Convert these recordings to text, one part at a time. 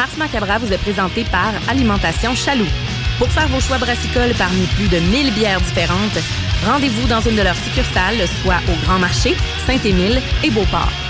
Ars Macabra vous est présenté par Alimentation Chaloux. Pour faire vos choix brassicoles parmi plus de 1000 bières différentes, rendez-vous dans une de leurs succursales, soit au Grand Marché, Saint-Émile et Beauport.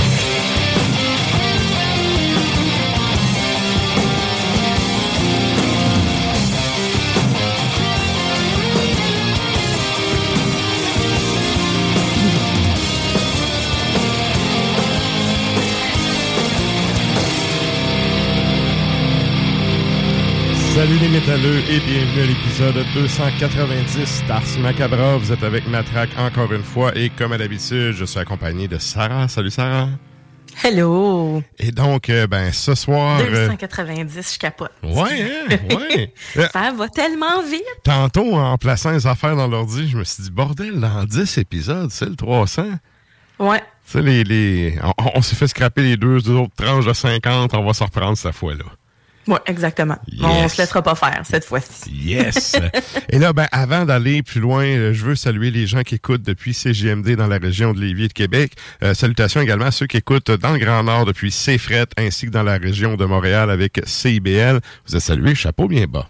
Salut les métalleux et bienvenue à l'épisode 290 d'Ars Macabra. Vous êtes avec Matraque encore une fois et comme à l'habitude, je suis accompagné de Sarah. Salut Sarah. Hello! Et donc, euh, ben ce soir... euh, 290, je capote. ouais, hein, ouais. Euh, Ça va tellement vite! Tantôt, en plaçant les affaires dans l'ordi, je me suis dit, bordel, dans 10 épisodes, c'est le 300. Ouais. Tu sais, les, les, on, on s'est fait scraper les deux, deux autres tranches de 50, on va s'en reprendre cette fois-là. Ouais, exactement. Yes. On se laissera pas faire cette fois-ci. Yes! Et là, ben, avant d'aller plus loin, euh, je veux saluer les gens qui écoutent depuis CGMD dans la région de Lévis et de Québec. Euh, salutations également à ceux qui écoutent dans le Grand Nord depuis CFRET ainsi que dans la région de Montréal avec CIBL. Vous êtes salués, chapeau bien bas.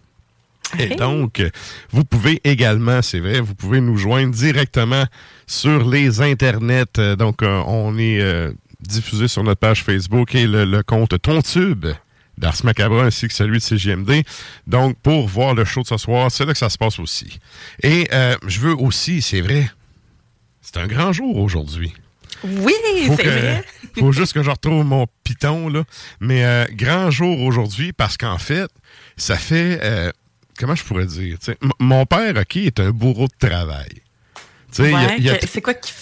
Et donc, vous pouvez également, c'est vrai, vous pouvez nous joindre directement sur les internets. Euh, Donc, on est euh, diffusé sur notre page Facebook et le, le compte TonTube d'Ars Macabra ainsi que celui de CGMD. Donc, pour voir le show de ce soir, c'est là que ça se passe aussi. Et euh, je veux aussi, c'est vrai, c'est un grand jour aujourd'hui. Oui, c'est vrai. faut juste que je retrouve mon piton, là. Mais euh, grand jour aujourd'hui parce qu'en fait, ça fait... euh, comment je pourrais dire? mon père, OK, est un bourreau de travail. Ouais, C'est quoi qu'il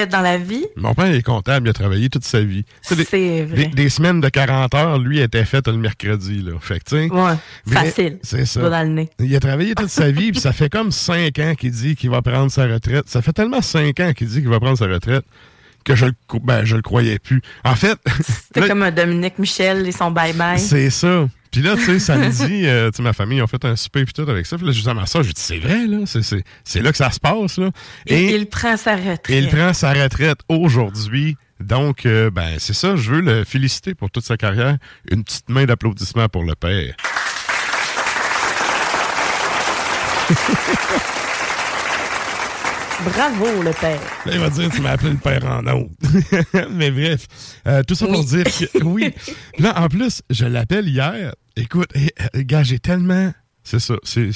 fait dans la vie? mon père est comptable, il a travaillé toute sa vie. C'est vrai. Des, des semaines de 40 heures, lui, était faites le mercredi. Là. Fait que, Ouais, mais facile. C'est ça. Va dans le nez. Il a travaillé toute sa vie, puis ça fait comme 5 ans qu'il dit qu'il va prendre sa retraite. Ça fait tellement 5 ans qu'il dit qu'il va prendre sa retraite que je ben, je le croyais plus. En fait, C'était comme un Dominique Michel et son bye-bye. c'est ça. Puis là, tu sais, samedi, euh, tu sais, ma famille, ils ont fait un souper puis tout avec ça. Puis là, je dis à ma soeur, je dis, c'est vrai, là. C'est, c'est, c'est là que ça se passe, là. Et il prend sa retraite. il prend sa retraite aujourd'hui. Donc, euh, ben, c'est ça. Je veux le féliciter pour toute sa carrière. Une petite main d'applaudissement pour le père. Bravo, le père. Là, il va dire, tu m'as appelé le père en autre. Mais bref, euh, tout ça pour Oui. dire que oui. Là, en plus, je l'appelle hier. Écoute, eh, gars, j'ai tellement. C'est ça. C'est,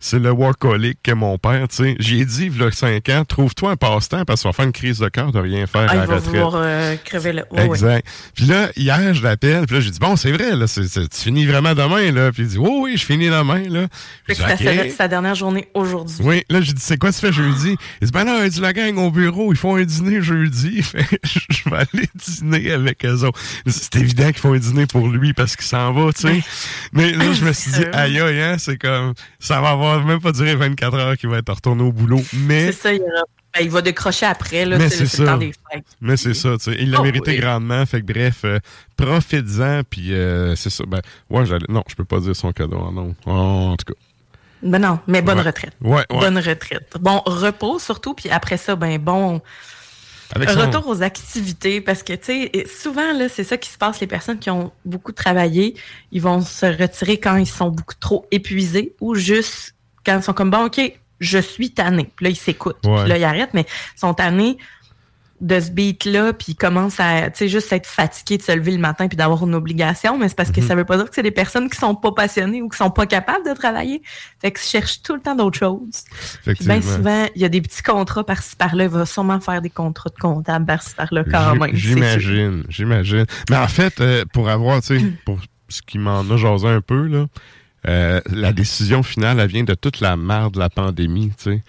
c'est, le workaholic que mon père, tu sais. J'ai dit, il y a 5 ans, trouve-toi un passe-temps parce qu'il va faire une crise de cœur de rien faire Ah, à il la retraite. vouloir euh, crever le. Ouais. Exact. Puis là, hier, je l'appelle, puis là, j'ai dit, bon, c'est vrai, là, tu finis vraiment demain, là. Puis il dit, oui, oui, je finis demain, là. Fait Puis que je dis, c'était OK. sa, dernière journée aujourd'hui. Oui, là, j'ai dit, c'est quoi tu fais jeudi? Il dit, ben là, il dit, la gang au bureau, ils font un dîner jeudi. Fait je vais aller dîner avec eux autres. C'est évident qu'ils font un dîner pour lui parce qu'il s'en va, tu sais. Mais là, je me suis dit, aïe, aïe, hein, c'est comme, ça va avoir même pas duré 24 heures qu'il va être retourné au boulot. Mais, C'est ça, il, aura- ben, il va décrocher après, là. Mais C'est c'est le ça. temps des fêtes. mais c'est ça, tu sais. Il l'a Oh, mérité oui. grandement. Fait que bref, euh, profites-en, puis euh, c'est ça. Ben, ouais, j'allais, non, je peux pas dire son cadeau, hein, non. Oh, en tout cas. Ben non, mais bonne Ouais. retraite. Ouais, ouais. Bonne retraite. Bon repos surtout, puis après ça, ben bon Avec son- retour aux activités, parce que tu sais, souvent là, c'est ça qui se passe. Les personnes qui ont beaucoup travaillé, ils vont se retirer quand ils sont beaucoup trop épuisés, ou juste quand ils sont comme bon, ok, je suis tanné. Puis là, ils s'écoutent. Ouais. Puis là, ils arrêtent, mais ils sont tannés de ce beat-là, puis ils commencent à, tu sais, juste être fatigués de se lever le matin puis d'avoir une obligation, mais c'est parce que Mhm. ça veut pas dire que c'est des personnes qui sont pas passionnées ou qui sont pas capables de travailler. Fait qu'ils cherchent tout le temps d'autres choses. Puis bien souvent, il y a des petits contrats par-ci par-là. Il va sûrement faire des contrats de comptable par-ci par-là quand même. J'imagine, j'imagine. Mais en fait, euh, pour avoir, tu sais, pour ce qui m'en a jasé un peu, là, euh, la décision finale, elle vient de toute la merde de la pandémie, tu sais.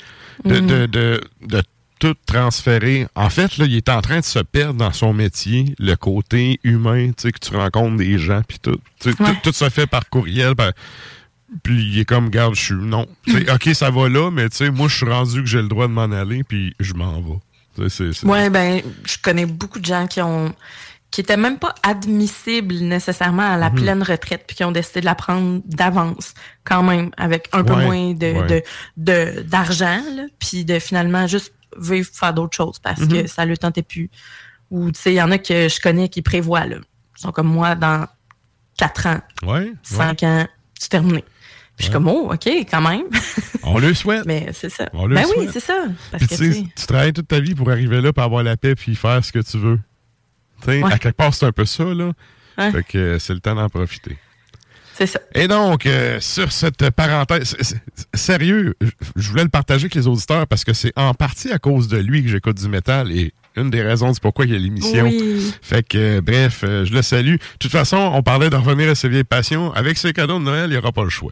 De, de, de, de tout transférer. En fait, là, il est en train de se perdre dans son métier, le côté humain, tu sais, que tu rencontres des gens, puis tout. Ouais. tout. Tout se fait par courriel, puis il est comme, garde, je suis, non. Tu sais, OK, ça va là, mais tu sais, moi, je suis rendu que j'ai le droit de m'en aller, puis je m'en vais. Ouais, ben, je connais beaucoup de gens qui ont qui étaient même pas admissibles nécessairement à la Mhm. pleine retraite, puis qui ont décidé de la prendre d'avance, quand même, avec un peu moins de ouais. de- de- d'argent, puis de finalement juste vivre faire d'autres choses parce Mhm. que ça le tentait plus. Ou tu sais, il y en a que je connais qui prévoient là, ils sont comme moi dans quatre ans, Ouais, ouais. cinq ans, c'est terminé. Puis je suis comme oh, ok, quand même. On le souhaite. Mais c'est ça. On le Ben oui, c'est ça. Parce Puis que tu travailles toute ta vie pour arriver là, pour avoir la paix, puis faire ce que tu veux. Ouais. à quelque part, c'est un peu ça, là. Ouais. Fait que euh, c'est le temps d'en profiter. c'est ça. Et donc, euh, sur cette parenthèse, sérieux, je- voulais le partager avec les auditeurs parce que c'est en partie à cause de lui que j'écoute du métal et une des raisons c'est pourquoi il y a l'émission. Oui. Fait que, euh, bref, euh, je le salue. De toute façon, on parlait de revenir à ses vieilles passions. Avec ses cadeaux de Noël, il n'y aura pas le choix.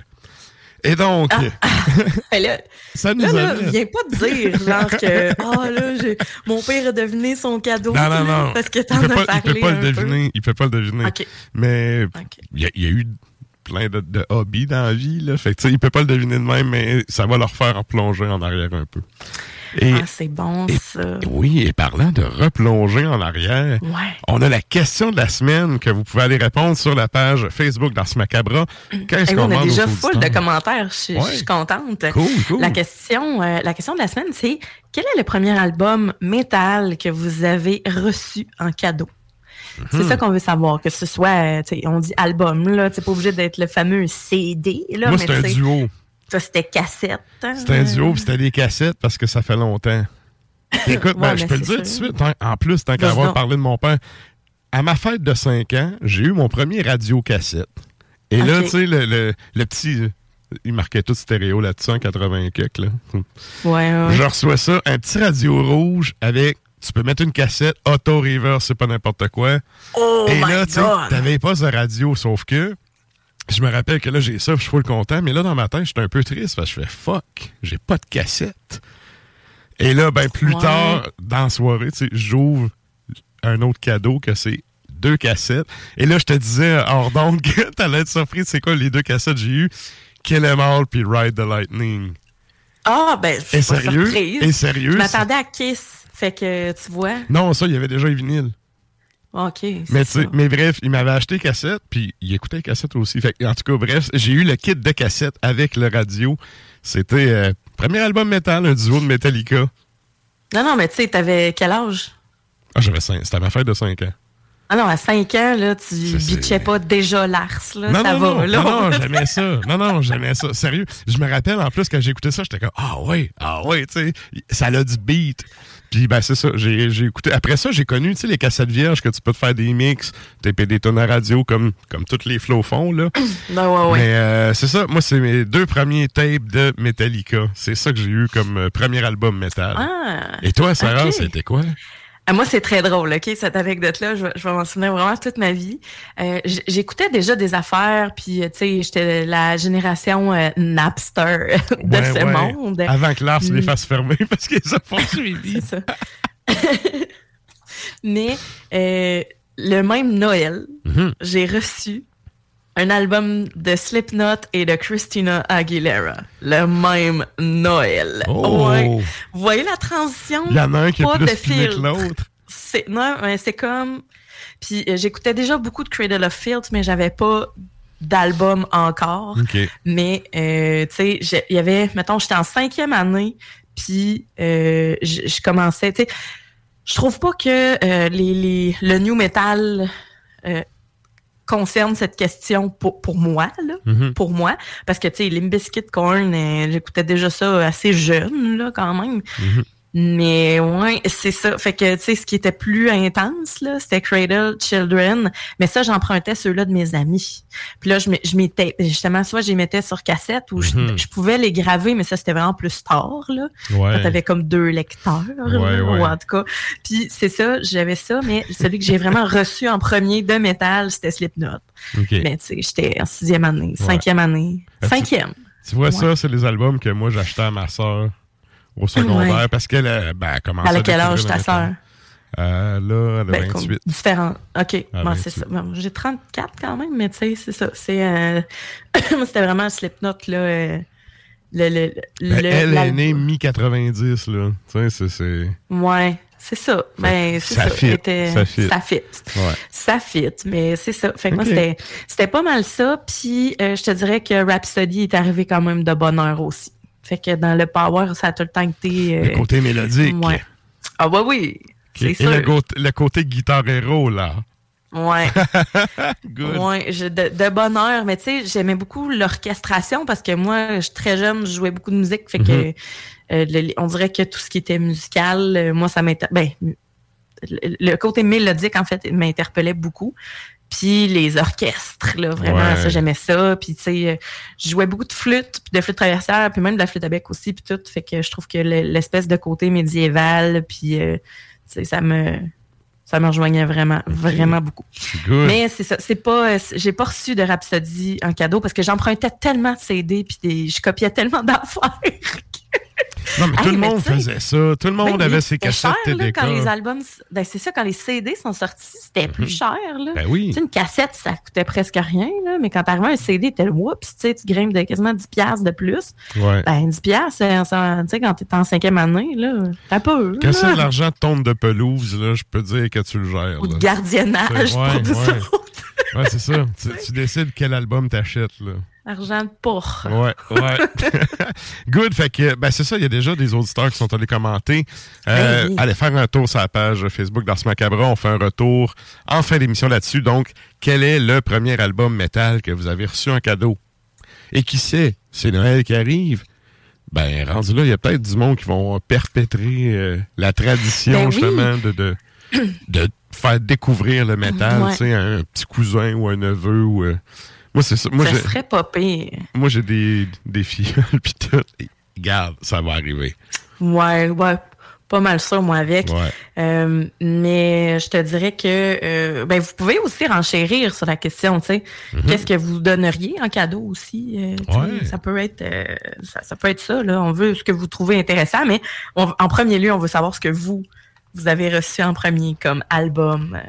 Et donc, Ben là, ça nous Là, viens pas te dire, genre que, ah, là, mon père a deviné son cadeau. Non, non, là, non. Parce que il t'en peut as pas, il peut pas le peu. deviner. Il peut pas le deviner. Mais il y, a- il y a eu plein de, de hobbies dans la vie. Là. Fait que, il peut pas le deviner de même, mais ça va leur faire replonger en arrière un peu. Et Ah, c'est bon, et- ça. oui, et parlant de replonger en arrière, Ouais. on a la question de la semaine que vous pouvez aller répondre sur la page Facebook dans ce macabre. Qu'est-ce on a déjà full de commentaires. Je, suis contente. Cool, cool. La question, euh, la question de la semaine, c'est quel est le premier album métal que vous avez reçu en cadeau? C'est Hmm. ça qu'on veut savoir, que ce soit, euh, on dit album, là, c'est pas obligé d'être le fameux CD, là, Moi, c'est un duo. Ça, c'était cassette. hein. C'était un duo, puis c'était des cassettes parce que ça fait longtemps. Puis écoute, ben, Ouais, je peux le dire tout de suite, hein, en plus, tant qu'à avoir parlé de mon père, à ma fête de 5 ans, j'ai eu mon premier radio-cassette. Et là, tu sais, le, le, le petit... Il marquait tout stéréo là-dessus en 80 quelques, là. Ouais, ouais. Je reçois ça, un petit radio rouge avec... Tu peux mettre une cassette, auto reverse, c'est pas n'importe quoi. Oh Et my là, tu t'avais pas de radio, sauf que je me rappelle que là, j'ai ça, je suis full content, mais là, dans ma tête, j'étais un peu triste parce que je fais fuck, j'ai pas de cassette. Et là, ben, plus Ouais. tard, dans la soirée, tu sais, j'ouvre un autre cadeau que c'est deux cassettes. Et là, je te disais, hors donc, que t'allais être surpris, c'est quoi les deux cassettes que j'ai eues? Kill Em All puis Ride the Lightning. Ah, ben, Et c'est pas sérieux? surprise. Et sérieux? Je m'attendais à Kiss. Fait que, tu vois. Non, ça, il y avait déjà les vinyles. OK. c'est Mais, tu sais, ça. mais bref, il m'avait acheté cassette, puis il écoutait les cassettes aussi. Fait, en tout cas, bref, j'ai eu le kit de cassette avec le radio. C'était euh, premier album métal, un duo de Metallica. Non, non, mais tu sais, t'avais quel âge? Ah, j'avais cinq- C'était ma fête de 5 ans. Ah non, à 5 ans, là, tu bitchais pas déjà Lars, là. non, ça non, va, non, là. non, j'aimais ça. Non, non, j'aimais ça. Sérieux. Je me rappelle, en plus, quand j'ai écouté ça, j'étais comme, ah ouais, ah ouais, tu sais, ça a du beat. Puis ben c'est ça, j'ai j'ai écouté. Après ça, j'ai connu, tu sais, les cassettes vierges que tu peux te faire des mix, taper des tonnes à radio comme comme toutes les flots font là. Non, ouais, ouais. Mais euh, c'est ça, moi c'est mes deux premiers tapes de Metallica. C'est ça que j'ai eu comme euh, premier album métal. Ah. Et toi, Sarah, ok. c'était quoi? Ah, moi, c'est très drôle, OK, cette anecdote-là. Je, vais- je vais m'en souvenir vraiment toute ma vie. Euh, J'écoutais déjà des affaires, puis, euh, tu sais, j'étais la génération euh, Napster de Ouais, ce ouais. monde. Avant que Lars les Mm. fasse fermer parce qu'ils ont poursuivi. C'est ça. Mais euh, le même Noël, Mhm. j'ai reçu un album de Slipknot et de Christina Aguilera. Le même Noël. Oh! Ouais. Vous voyez la transition? Il y en a un qui est Pas plus que l'autre. C'est non, mais c'est comme puis euh, j'écoutais déjà beaucoup de Cradle of Filth mais j'avais pas d'album encore. OK. Mais euh, tu sais, j'ai- il y avait mettons j'étais en cinquième année puis euh, je je commençais tu sais je trouve pas que euh, les, les le new metal euh, concerne cette question pour pour moi là Mhm. pour moi parce que tu sais Limp Bizkit Korn euh, j'écoutais déjà ça assez jeune là quand même Mhm. Mais ouais c'est ça fait que tu sais ce qui était plus intense là c'était Cradle Children mais ça j'empruntais ceux-là de mes amis puis là je m'é- je m'étais justement soit je les mettais sur cassette ou je- Mhm. je, pouvais les graver mais ça c'était vraiment plus tard là Ouais. quand t'avais comme deux lecteurs, là, Ouais, ouais. ou en tout cas. Puis c'est ça, j'avais ça, mais celui que j'ai vraiment reçu en premier de métal, c'était Slipknot. OK. Mais tu sais, j'étais en sixième année, cinquième année, tu- cinquième. Tu vois, Ouais. ça, c'est les albums que moi, j'achetais à ma soeur au secondaire Ouais. parce qu'elle euh, ben, commençait À à quel âge ta sœur? Euh, là, elle a Ben, comme 28. différent. OK, bon, 28. c'est ça. Bon, j'ai 34 quand même, mais tu sais, c'est ça. C'est euh, moi, c'était vraiment Slipknot, là. euh, le, le, Ben, le- elle est l'album. née mi-90, là. Tu sais, c'est- c'est... Ouais, c'est ça. Ben, c'est ça ça. fit, Était- ça fit. Ça fit. Ouais. Ça fit, mais c'est ça. Fait que moi, Ok. c'était, c'était pas mal ça. Puis, euh, je te dirais que Rhapsody est arrivé quand même de bonne heure aussi. Fait que dans le power, ça a tout le temps été... Le euh, côté mélodique. ouais. Ah ouais, oui. Ok. C'est Et sûr. le, go- le côté guitare héros, là. Ouais. Good. Ouais, je- de, de bonne heure. Mais tu sais, j'aimais beaucoup l'orchestration parce que moi, je suis très jeune, je jouais beaucoup de musique. Fait que Mhm. euh, le- on dirait que tout ce qui était musical, euh, moi, ça m'inter... Ben, le, le côté mélodique, en fait, m'interpellait beaucoup. Puis les orchestres, là, vraiment, Ouais. ça, j'aimais ça. Puis, tu sais, je jouais beaucoup de flûte, puis de flûte traversière, puis même de la flûte à bec aussi, puis tout. Fait que je trouve que le- l'espèce de côté médiéval, puis, euh, tu sais, ça me... Ça me rejoignait vraiment, vraiment beaucoup. Good. Mais c'est ça, c'est pas, j'ai pas reçu de Rhapsody en cadeau parce que j'empruntais tellement de CD puis des, je copiais tellement d'affaires. Non, mais tout Hey, le monde faisait ça. Tout le monde Ben, avait ses cassettes cher, là, quand les albums, ben c'est ça, quand les CD sont sortis, c'était plus cher là. Ben oui. Une cassette, ça coûtait presque rien là, mais quand t'arrivais un CD, t'es le whoops, tu grimpes de quasiment 10 piastres de plus. Ouais. Ben 10 piastres, euh, ça- tu sais, quand t'es en cinquième année là, t'as peu. Quand là. c'est de l'argent de tombe de pelouse, là, je peux dire que tu le gères. Ou de gardiennage Ouais, pour tout ouais. ça. Ouais, c'est ça. tu, tu décides quel album t'achètes, là. Argent de porc. Ouais, ouais. Good. Fait que, ben, c'est ça. Il y a déjà des auditeurs qui sont allés commenter. Euh, Ben oui. Allez faire un tour sur la page Facebook d'Ars Macabra. On fait un retour en fin d'émission là-dessus. Donc, quel est le premier album métal que vous avez reçu en cadeau? Et qui sait? C'est Noël qui arrive. Ben, rendu là, il y a peut-être du monde qui vont perpétrer euh, la tradition, Ben oui. justement, de, de, de faire découvrir le métal, Ouais. tu sais, un petit cousin ou un neveu ou... euh, moi, c'est ça. Moi, ça serait pas pire. moi, j'ai des, des filles, puis tout. Regarde, ça va arriver. Ouais, ouais. Pas mal ça, moi, avec. Ouais. Euh, mais je te dirais que euh, ben, vous pouvez aussi renchérir sur la question, tu sais. Qu'est-ce que vous donneriez en cadeau aussi? euh, Mhm. Ouais. Ça peut être ça, ça peut être ça, là. On veut ce que vous trouvez intéressant, mais on- en premier lieu, on veut savoir ce que vous, vous avez reçu en premier comme album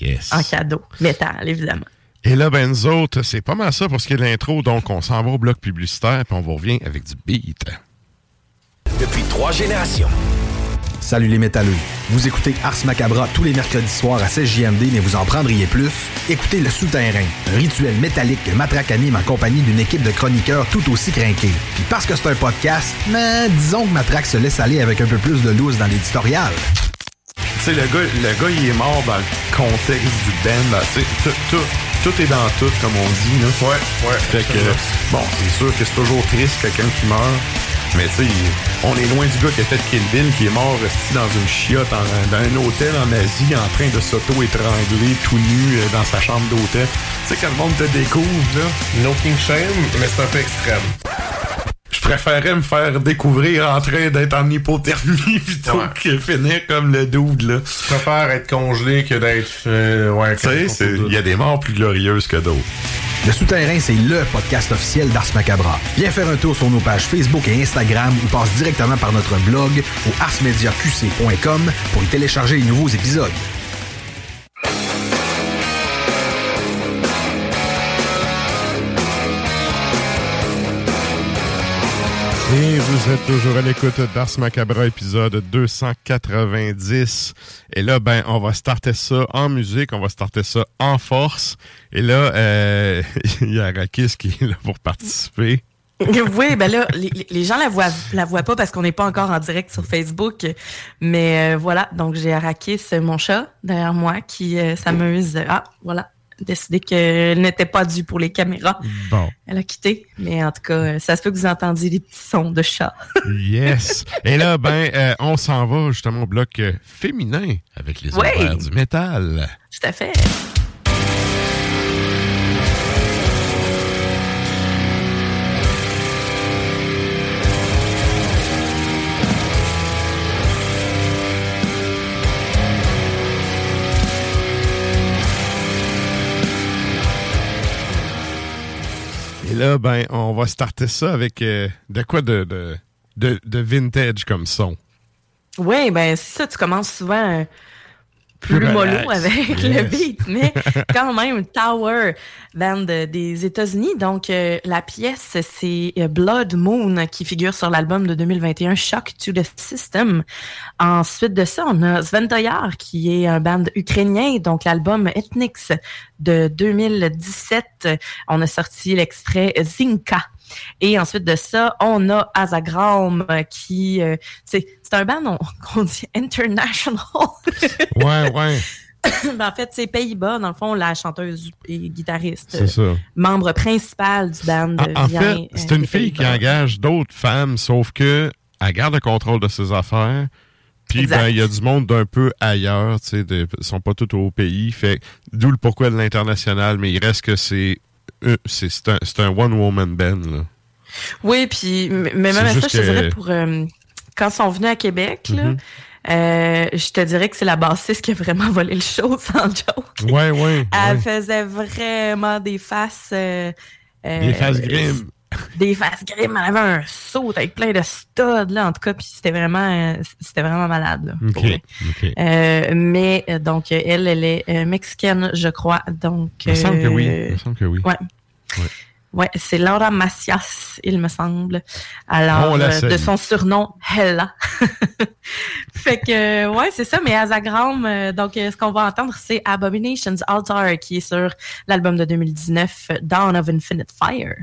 Yes. en cadeau. Métal, évidemment. Et là, ben, nous autres, c'est pas mal ça pour ce qui est de l'intro. Donc, on s'en va au bloc publicitaire, puis on vous revient avec du beat. Depuis trois générations. Salut les métalleux. Vous écoutez Ars Macabra tous les mercredis soirs à 16 JMD, mais vous en prendriez plus? Écoutez Le Souterrain, un rituel métallique que Matraque anime en compagnie d'une équipe de chroniqueurs tout aussi crinqués. Puis parce que c'est un podcast, mais disons que Matraque se laisse aller avec un peu plus de loose dans l'éditorial. Tu sais, le gars, le gars, il est mort dans le contexte du band. là. Tu sais, tout, tout, tout est dans tout, comme on dit. Là. Ouais, ouais. Fait que, bon, c'est sûr que c'est toujours triste, quelqu'un qui meurt. Mais tu sais, on est loin du gars qui a fait Kill Bill, qui est mort resté dans une chiotte, en- dans un hôtel en Asie, en train de s'auto-étrangler tout nu euh, dans sa chambre d'hôtel. Tu sais, quand le monde te découvre, là. No King Shame, mais c'est un peu extrême. Je préférais me faire découvrir en train d'être en hypothermie plutôt Ouais. que finir comme le dude, là. Je préfère être congelé que d'être. euh, ouais, Tu sais, il y a des morts plus glorieuses que d'autres. Le Souterrain, c'est le podcast officiel d'Ars Macabra. Viens faire un tour sur nos pages Facebook et Instagram ou passe directement par notre blog au arsmediaqc.com pour y télécharger les nouveaux épisodes. Et vous êtes toujours à l'écoute d'Ars Macabra, épisode 290. Et là, ben, on va starter ça en musique, on va starter ça en force. Et là, euh, il y a Rakis qui est là pour participer. oui, ben là, les, gens la voient, la voient pas parce qu'on n'est pas encore en direct sur Facebook. Mais euh, voilà, donc j'ai Arakis, mon chat, derrière moi, qui euh, s'amuse. Ah, voilà, décidé qu'elle n'était pas due pour les caméras. Bon. Elle a quitté. Mais en tout cas, euh, ça se peut que vous entendiez des petits sons de chat. Yes. Et là, ben, euh, on s'en va justement au bloc euh, féminin avec les horaires du métal. Tout à fait. Et là, ben, on va starter ça avec euh, de quoi de, de, de, vintage comme son. Oui, ben c'est ça, tu commences souvent euh, plus mollo avec Yes. le beat, mais quand même, Tower, band de- des États-Unis. Donc, euh, la pièce, c'est euh, Blood Moon qui figure sur l'album de 2021, Shock to the System. Ensuite de ça, on a Sventoyar, qui est un band ukrainien, donc l'album Ethnics de 2017. On a sorti l'extrait Zinka. Et ensuite de ça, on a Azagram euh, qui, euh, c'est un band on- qu'on dit international. Ouais, ouais, Ben, en fait, c'est Pays-Bas, dans le fond, la chanteuse et guitariste, c'est euh, ça. membre principal du band. En, fait, euh, c'est une fille qui engage d'autres femmes, sauf que elle garde le contrôle de ses affaires. Puis, ben, il y a du monde d'un peu ailleurs, tu sais, ils sont pas tous au pays. Fait d'où le pourquoi de l'international, mais il reste que c'est c'est c'est un, un one-woman band, là. Oui, puis mais même à ça, je te dirais pour euh, quand ils sont venus à Québec, là, Mhm. euh, je te dirais que c'est la bassiste qui a vraiment volé le show sans joke. Ouais, ouais. Elle ouais. faisait vraiment des faces. euh, euh, Des faces grimes. Des faces grimes. Elle avait un saut avec plein de studs, là, en tout cas, puis c'était vraiment, c'était vraiment malade, là, pour OK. vrai. OK. Euh, mais euh, donc elle, elle est euh, mexicaine, je crois. Donc Il me semble que oui. Il me semble que oui. ouais. Ouais. Ouais, c'est Laura Macias, il me semble. Alors, euh, de son surnom, Hella. fait que, ouais, c'est ça, mais Azagram, donc, ce qu'on va entendre, c'est Abominations Altar, qui est sur l'album de 2019, Dawn of Infinite Fire.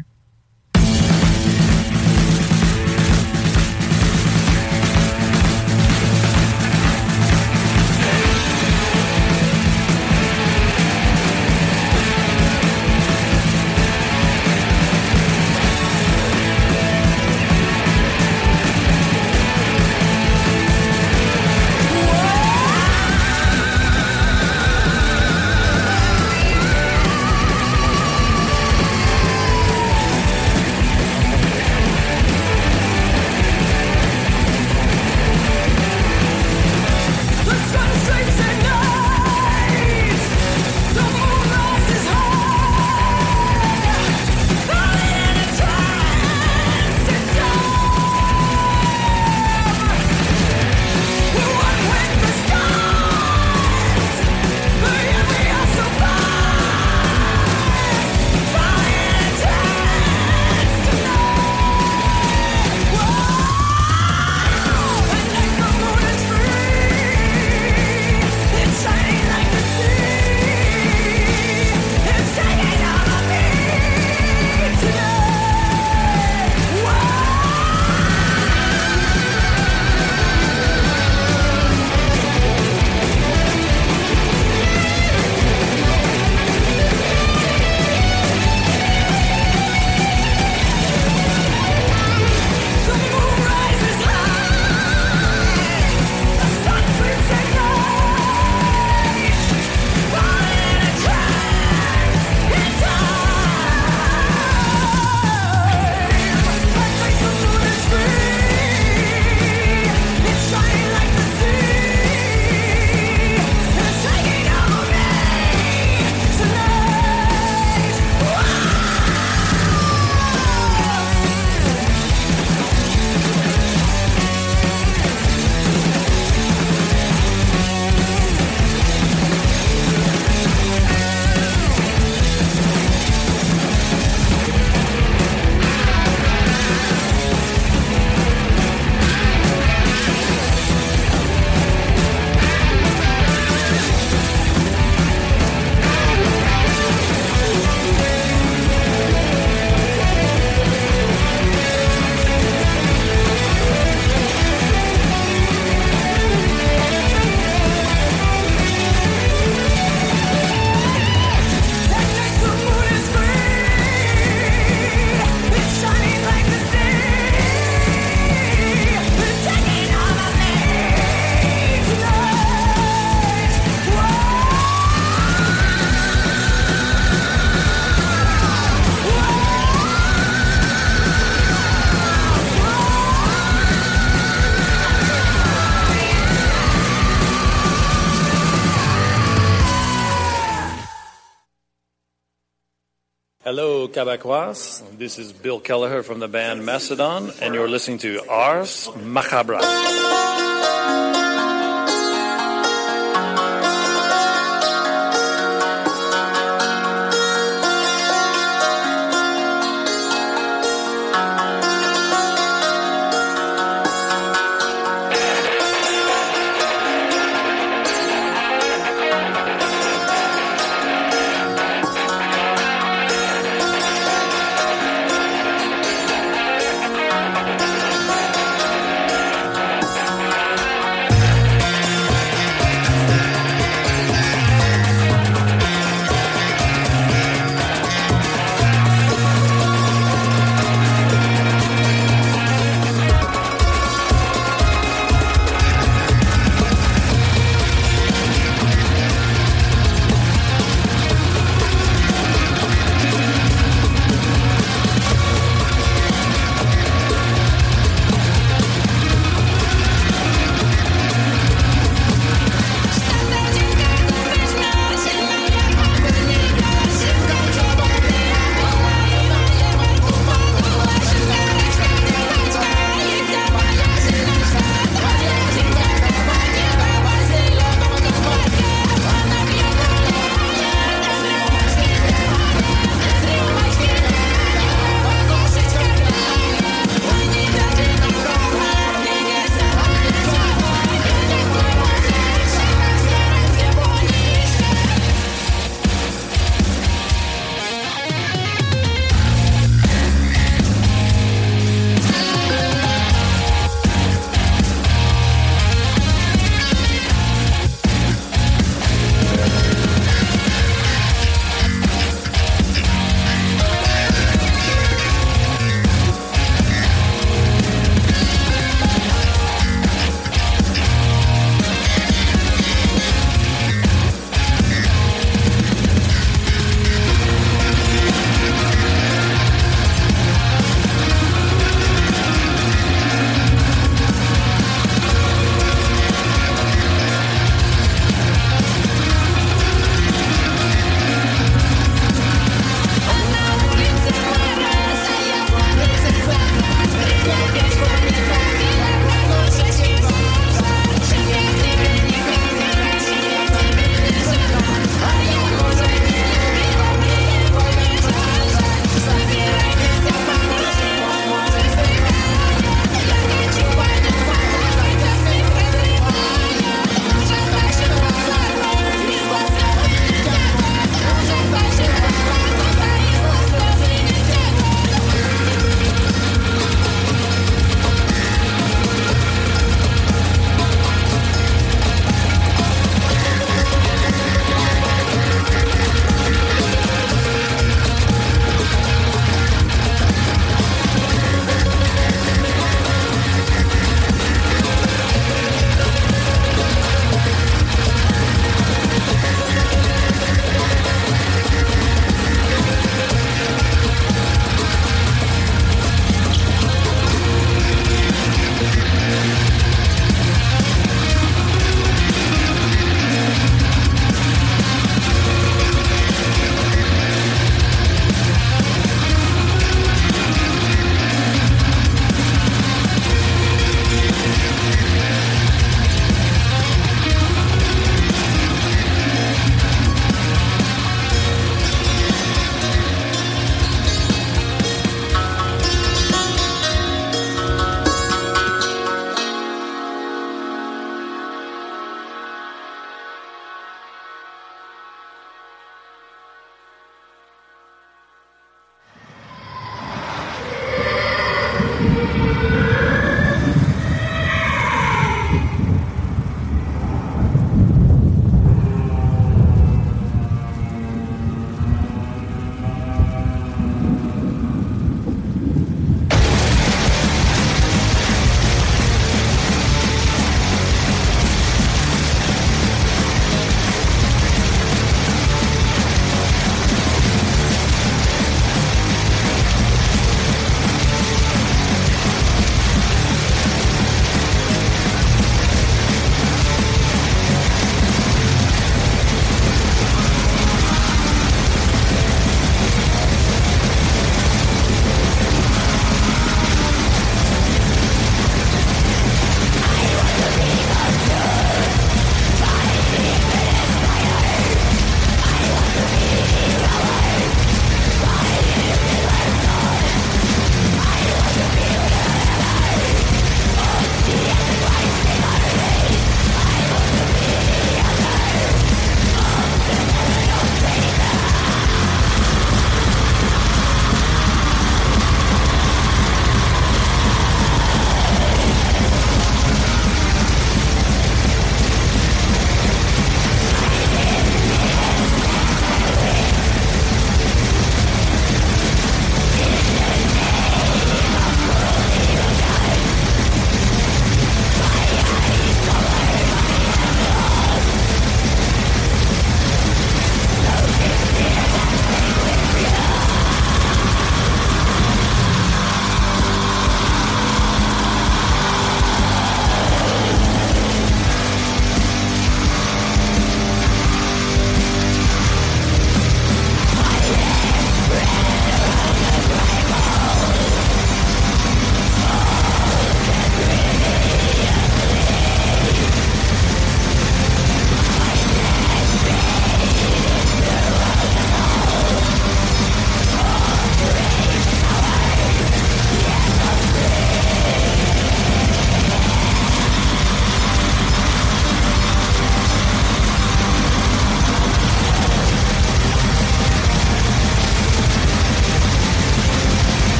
Hello, Québécois. This is Bill Kelleher from the band Macedon, and you're listening to Ars Macabra.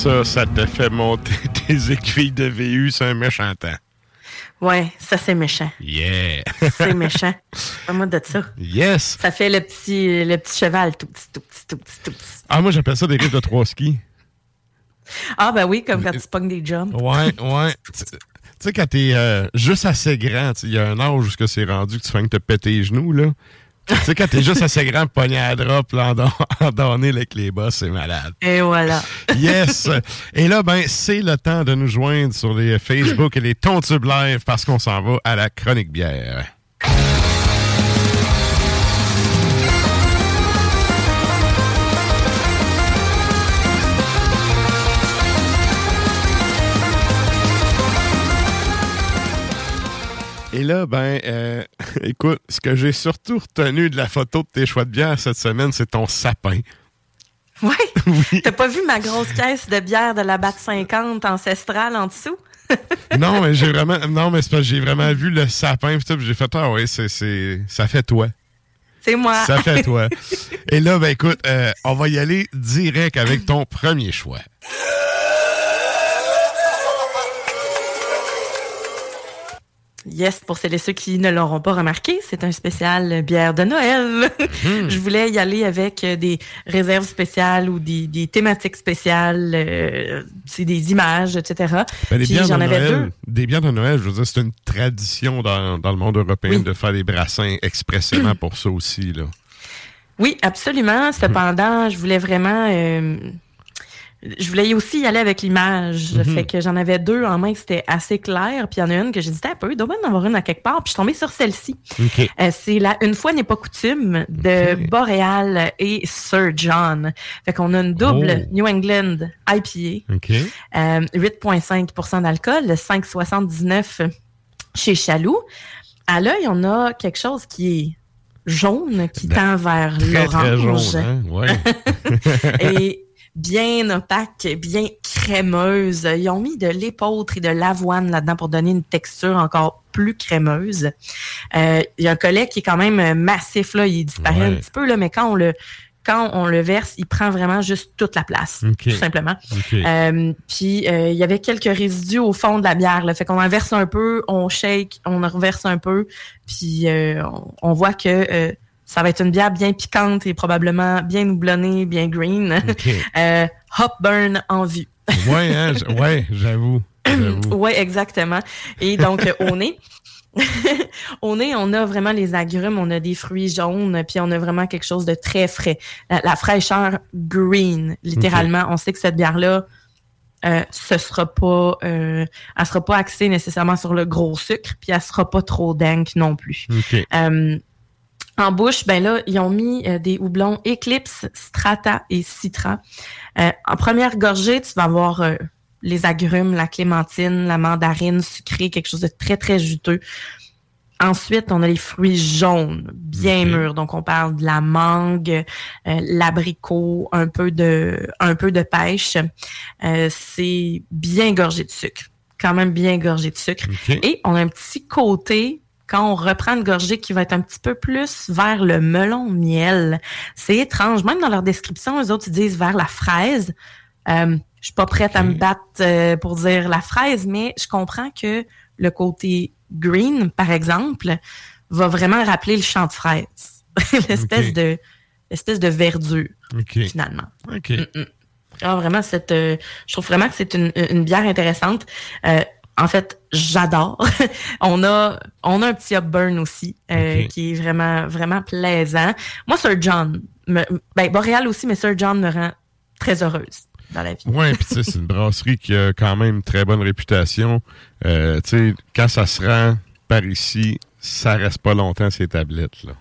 Ça, ça te fait monter tes aiguilles de VU sur un méchant temps. Ouais, ça c'est méchant. Yeah! C'est méchant. Pas de ça. Yes! Ça fait le petit, le petit cheval tout petit, tout petit, tout petit, tout petit. Ah, moi, j'appelle ça des rives de trois skis. Ah, ben oui, comme quand tu pognes des jumps. Ouais, ouais. Tu sais, quand t'es euh, juste assez grand, il y a un âge où c'est rendu que tu fais que te péter les genoux, là. Tu sais, quand t'es juste assez grand, pogné à drop, là, en, donné avec les bas, c'est malade. Et voilà. Yes! Et là, ben, c'est le temps de nous joindre sur les Facebook et les Tontubes Live parce qu'on s'en va à la chronique bière. Et là, ben, euh, écoute, ce que j'ai surtout retenu de la photo de tes choix de bière cette semaine, c'est ton sapin. Ouais. T'as pas vu ma grosse caisse de bière de la BAT 50 ancestrale en dessous? non, mais j'ai vraiment, non, mais c'est parce que j'ai vraiment vu le sapin, pis tout, j'ai fait, ah ouais, c'est, c'est, ça fait toi. C'est moi. Ça fait toi. Et là, ben écoute, euh, on va y aller direct avec ton premier choix. Yes, pour celles et ceux qui ne l'auront pas remarqué, c'est un spécial bière de Noël. Je voulais y aller avec euh, des réserves spéciales ou des, des thématiques spéciales, euh, c'est des images, etc. Ben, des Puis bières de j'en avais Noël, deux. des bières de Noël, je veux dire, c'est une tradition dans, dans le monde européen Oui. de faire des brassins expressément pour ça aussi, là. Oui, absolument. Cependant, je voulais vraiment. euh, je voulais aussi y aller avec l'image. Mhm. Fait que j'en avais deux en main, c'était assez clair. Puis il y en a une que j'ai dit, un peu, il doit bien en avoir une à quelque part. Puis je suis tombée sur celle-ci. OK. Euh, c'est la Une fois n'est pas coutume de Boréal et Sir John. Fait qu'on a une double Oh. New England IPA. OK. Euh, 8,5% d'alcool, le 5,79% chez Chaloux. À l'œil, on a quelque chose qui est jaune, qui tend vers Ben, Très, très l'orange. hein? Ouais. et bien opaque, bien crémeuse. Ils ont mis de l'épeautre et de l'avoine là-dedans pour donner une texture encore plus crémeuse. Euh, Il y a un collet qui est quand même massif, là. Il disparaît un petit peu, là, mais quand on le quand on le verse, il prend vraiment juste toute la place, tout simplement. Euh, puis euh, il y avait quelques résidus au fond de la bière. Là. Fait qu'on en verse un peu, on shake, on en reverse un peu, puis euh, on, on voit que euh, ça va être une bière bien piquante et probablement bien houblonnée, bien green. Ok. Euh, hop burn en vue. ouais, hein, ouais, j'avoue. Ouais, exactement. Et donc euh, au nez. au nez, on a vraiment les agrumes, on a des fruits jaunes, puis on a vraiment quelque chose de très frais. La, la fraîcheur green, littéralement. On sait que cette bière-là, euh, ce sera pas, euh, elle sera pas axée nécessairement sur le gros sucre, puis elle sera pas trop dank non plus. Euh, en bouche, ben là, ils ont mis euh, des houblons Eclipse, Strata et Citra. Euh, en première gorgée, tu vas avoir euh, les agrumes, la clémentine, la mandarine sucrée, quelque chose de très, très juteux. Ensuite, on a les fruits jaunes, bien mûrs. Donc, on parle de la mangue, l'abricot, un peu de, un peu de pêche. C'est bien gorgé de sucre, quand même bien gorgé de sucre. Et on a un petit côté quand on reprend une gorgée qui va être un petit peu plus vers le melon miel. C'est étrange. Même dans leur description, les autres ils disent vers la fraise. Euh, je suis pas prête à me battre euh, pour dire la fraise, mais je comprends que le côté green, par exemple, va vraiment rappeler le champ de fraise. l'espèce de l'espèce de verdure, finalement. Ah, vraiment, cette, euh, je trouve vraiment que c'est une, une bière intéressante. Euh, en fait, j'adore. on a, on a un petit upburn aussi euh, qui est vraiment, vraiment plaisant. Moi, Sir John, me, ben Boréal aussi, mais Sir John me rend très heureuse dans la vie. Ouais, puis tu sais, c'est une brasserie qui a quand même une très bonne réputation. Euh, tu sais, quand ça se rend par ici, ça reste pas longtemps ces tablettes là.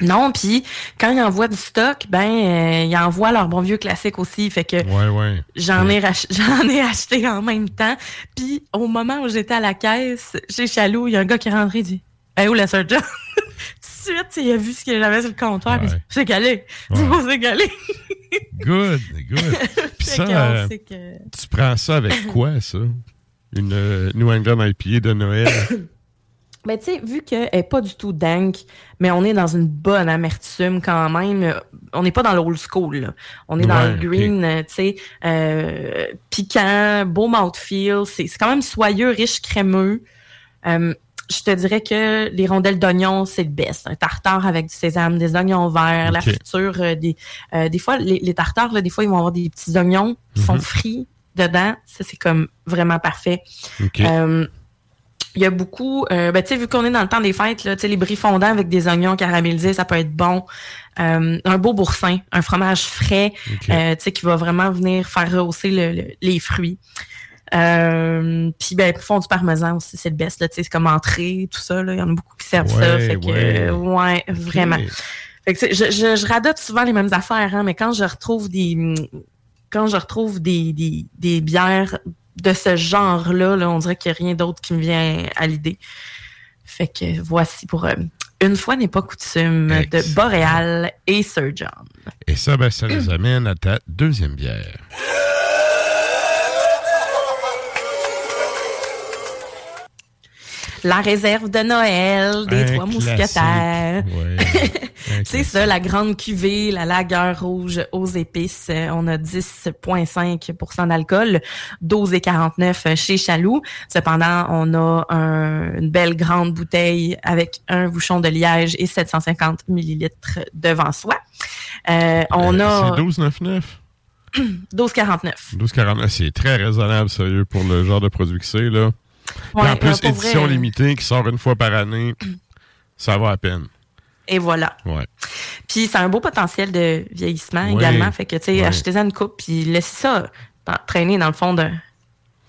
Non, puis quand ils envoient du stock, ben euh, ils envoient leur bon vieux classique aussi. Fait que Ouais, ouais. J'en ai, rach- j'en ai acheté en même temps. Puis au moment où j'étais à la caisse, chez Chaloux, il y a un gars qui est rentré et dit Hey, où la Sir John? Tout de suite, il a vu ce qu'il avait sur le comptoir. Ouais. C'est calé. Ouais. C'est calé. Good, good. Puis ça, euh, que- tu prends ça avec quoi, ça? Une euh, New England IPA de Noël? Mais tu sais, vu qu'elle n'est pas du tout dank, mais on est dans une bonne amertume quand même. On n'est pas dans l'old school. Là. On est dans le green, euh, tu sais, euh, piquant, beau mouthfeel. C'est c'est quand même soyeux, riche, crémeux. Euh, je te dirais que les rondelles d'oignons, c'est le best. Un tartare avec du sésame, des oignons verts, la friture, euh, des, des fois, les, les tartares, là, des fois, ils vont avoir des petits oignons qui sont Mhm. frits dedans. Ça, c'est comme vraiment parfait. Il y a beaucoup, euh, ben, tu sais, vu qu'on est dans le temps des fêtes, là, tu sais, les bris fondants avec des oignons caramélisés, ça peut être bon. Euh, un beau boursin, un fromage frais, euh, tu sais, qui va vraiment venir faire rehausser le- le- les fruits. Euh, puis ben fond du parmesan aussi c'est le best là tu sais c'est comme entrée tout ça là il y en a beaucoup qui servent ça Ouais, fait que ouais. ouais vraiment fait que, je, je, je radote souvent les mêmes affaires, hein, mais quand je retrouve des quand je retrouve des, des, des bières de ce genre-là, là, on dirait qu'il n'y a rien d'autre qui me vient à l'idée. Fait que voici pour euh, une fois n'est pas coutume de. Boréal et Sir John. Et ça, ben, ça nous amène à ta deuxième bière. La réserve de Noël des Un Trois. Mousquetaires. Ouais. C'est ça, la grande cuvée, la lagueur rouge aux épices. On a 10,5% d'alcool, 12,49 chez Chaloux. Cependant, on a un- une belle grande bouteille avec un bouchon de liège et 750 millilitres devant soi. Euh, on Euh, a C'est 12,99. 12,49. 12,49. C'est très raisonnable, sérieux, pour le genre de produit que c'est, là. Ouais, en plus, euh, édition vrai, limitée qui sort une fois par année, ça va à peine. Et voilà. Ouais. Puis c'est un beau potentiel de vieillissement également. Fait que, tu sais, achetez-en une coupe puis laissez ça traîner dans le fond de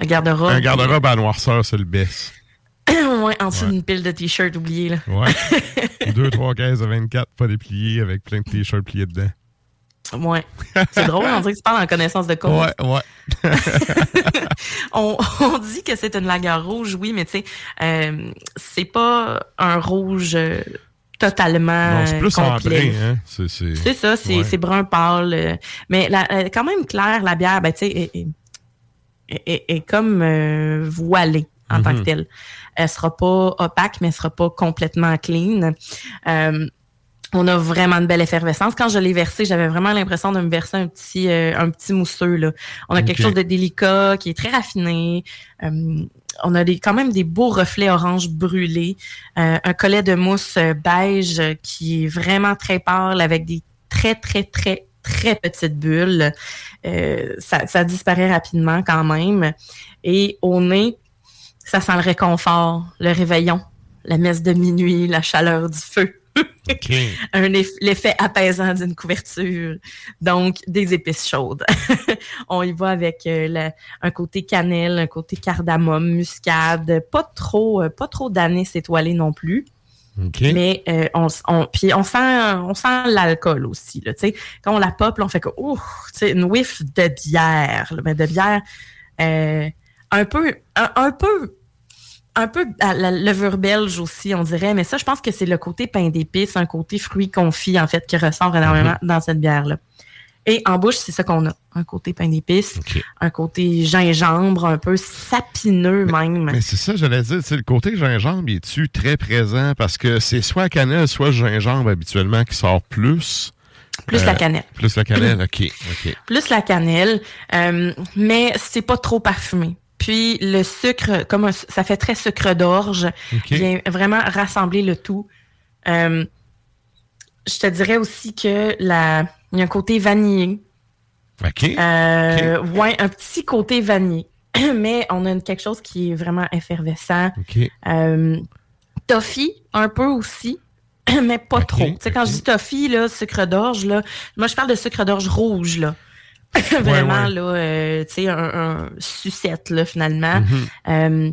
garde-robe. Un garde-robe à noirceur, c'est le best. ouais, en dessous d'une pile de t-shirts oubliés, là. Ouais. Deux, trois caisses de 24, pas dépliées, avec plein de t-shirts pliés dedans. Ouais. C'est drôle, on dirait que tu parles en connaissance de cause. Ouais, ouais. On, on dit que c'est une lagueur rouge, oui, mais tu sais, euh, c'est pas un rouge euh, totalement Non, c'est plus complet. ambré, hein. C'est, c'est... C'est ça, c'est Ouais. c'est brun pâle. euh, mais la, euh, quand même clair, la bière, ben, tu sais, est, est- est- est- est comme euh, voilée en tant que Mhm. telle. Elle sera pas opaque, mais elle sera pas complètement clean. Euh, on a vraiment une belle effervescence. Quand je l'ai versé, j'avais vraiment l'impression de me verser un petit, euh, un petit mousseux. Là. On a quelque chose de délicat, qui est très raffiné. Euh, on a des, quand même des beaux reflets orange brûlés. Euh, un collet de mousse euh, beige qui est vraiment très pâle avec des très, très, très, très petites bulles. Euh, ça, ça disparaît rapidement quand même. Et au nez, ça sent le réconfort, le réveillon, la messe de minuit, la chaleur du feu. OK. un eff- l'effet apaisant d'une couverture. Donc, des épices chaudes. On y va avec euh, la- un côté cannelle, un côté cardamome, muscade, pas trop, euh, pas trop d'anis étoilé non plus. Mais euh, on, puis on sent, on sent l'alcool aussi. Là, quand on la pop, là, on fait que, une whiff de bière. là. Mais de bière euh, un peu, un, un peu, un peu à la levure belge aussi, on dirait. Mais ça, je pense que c'est le côté pain d'épices, un côté fruits confits, en fait, qui ressort énormément dans cette bière-là. Et en bouche, c'est ça qu'on a. Un côté pain d'épices, un côté gingembre, un peu sapineux même. Mais c'est ça, j'allais dire, c'est le côté gingembre, il est-tu très présent? Parce que c'est soit la cannelle, soit le gingembre habituellement qui sort plus. plus Euh, la cannelle. Plus la cannelle, OK. OK. plus la cannelle, euh, mais c'est pas trop parfumé. Puis le sucre, comme un- ça fait très sucre d'orge, OK. vient vraiment rassembler le tout. Euh, je te dirais aussi que la, il y a un côté vanillé. OK. Euh, Ouais, un petit côté vanillé. Mais on a quelque chose qui est vraiment effervescent. OK. Euh, toffee, un peu aussi, mais pas trop. Tu sais, quand je dis toffee, là, sucre d'orge, là, moi, je parle de sucre d'orge rouge, là. Vraiment, ouais. là, euh, tu sais, un, un sucette, là, finalement. Mhm. Euh,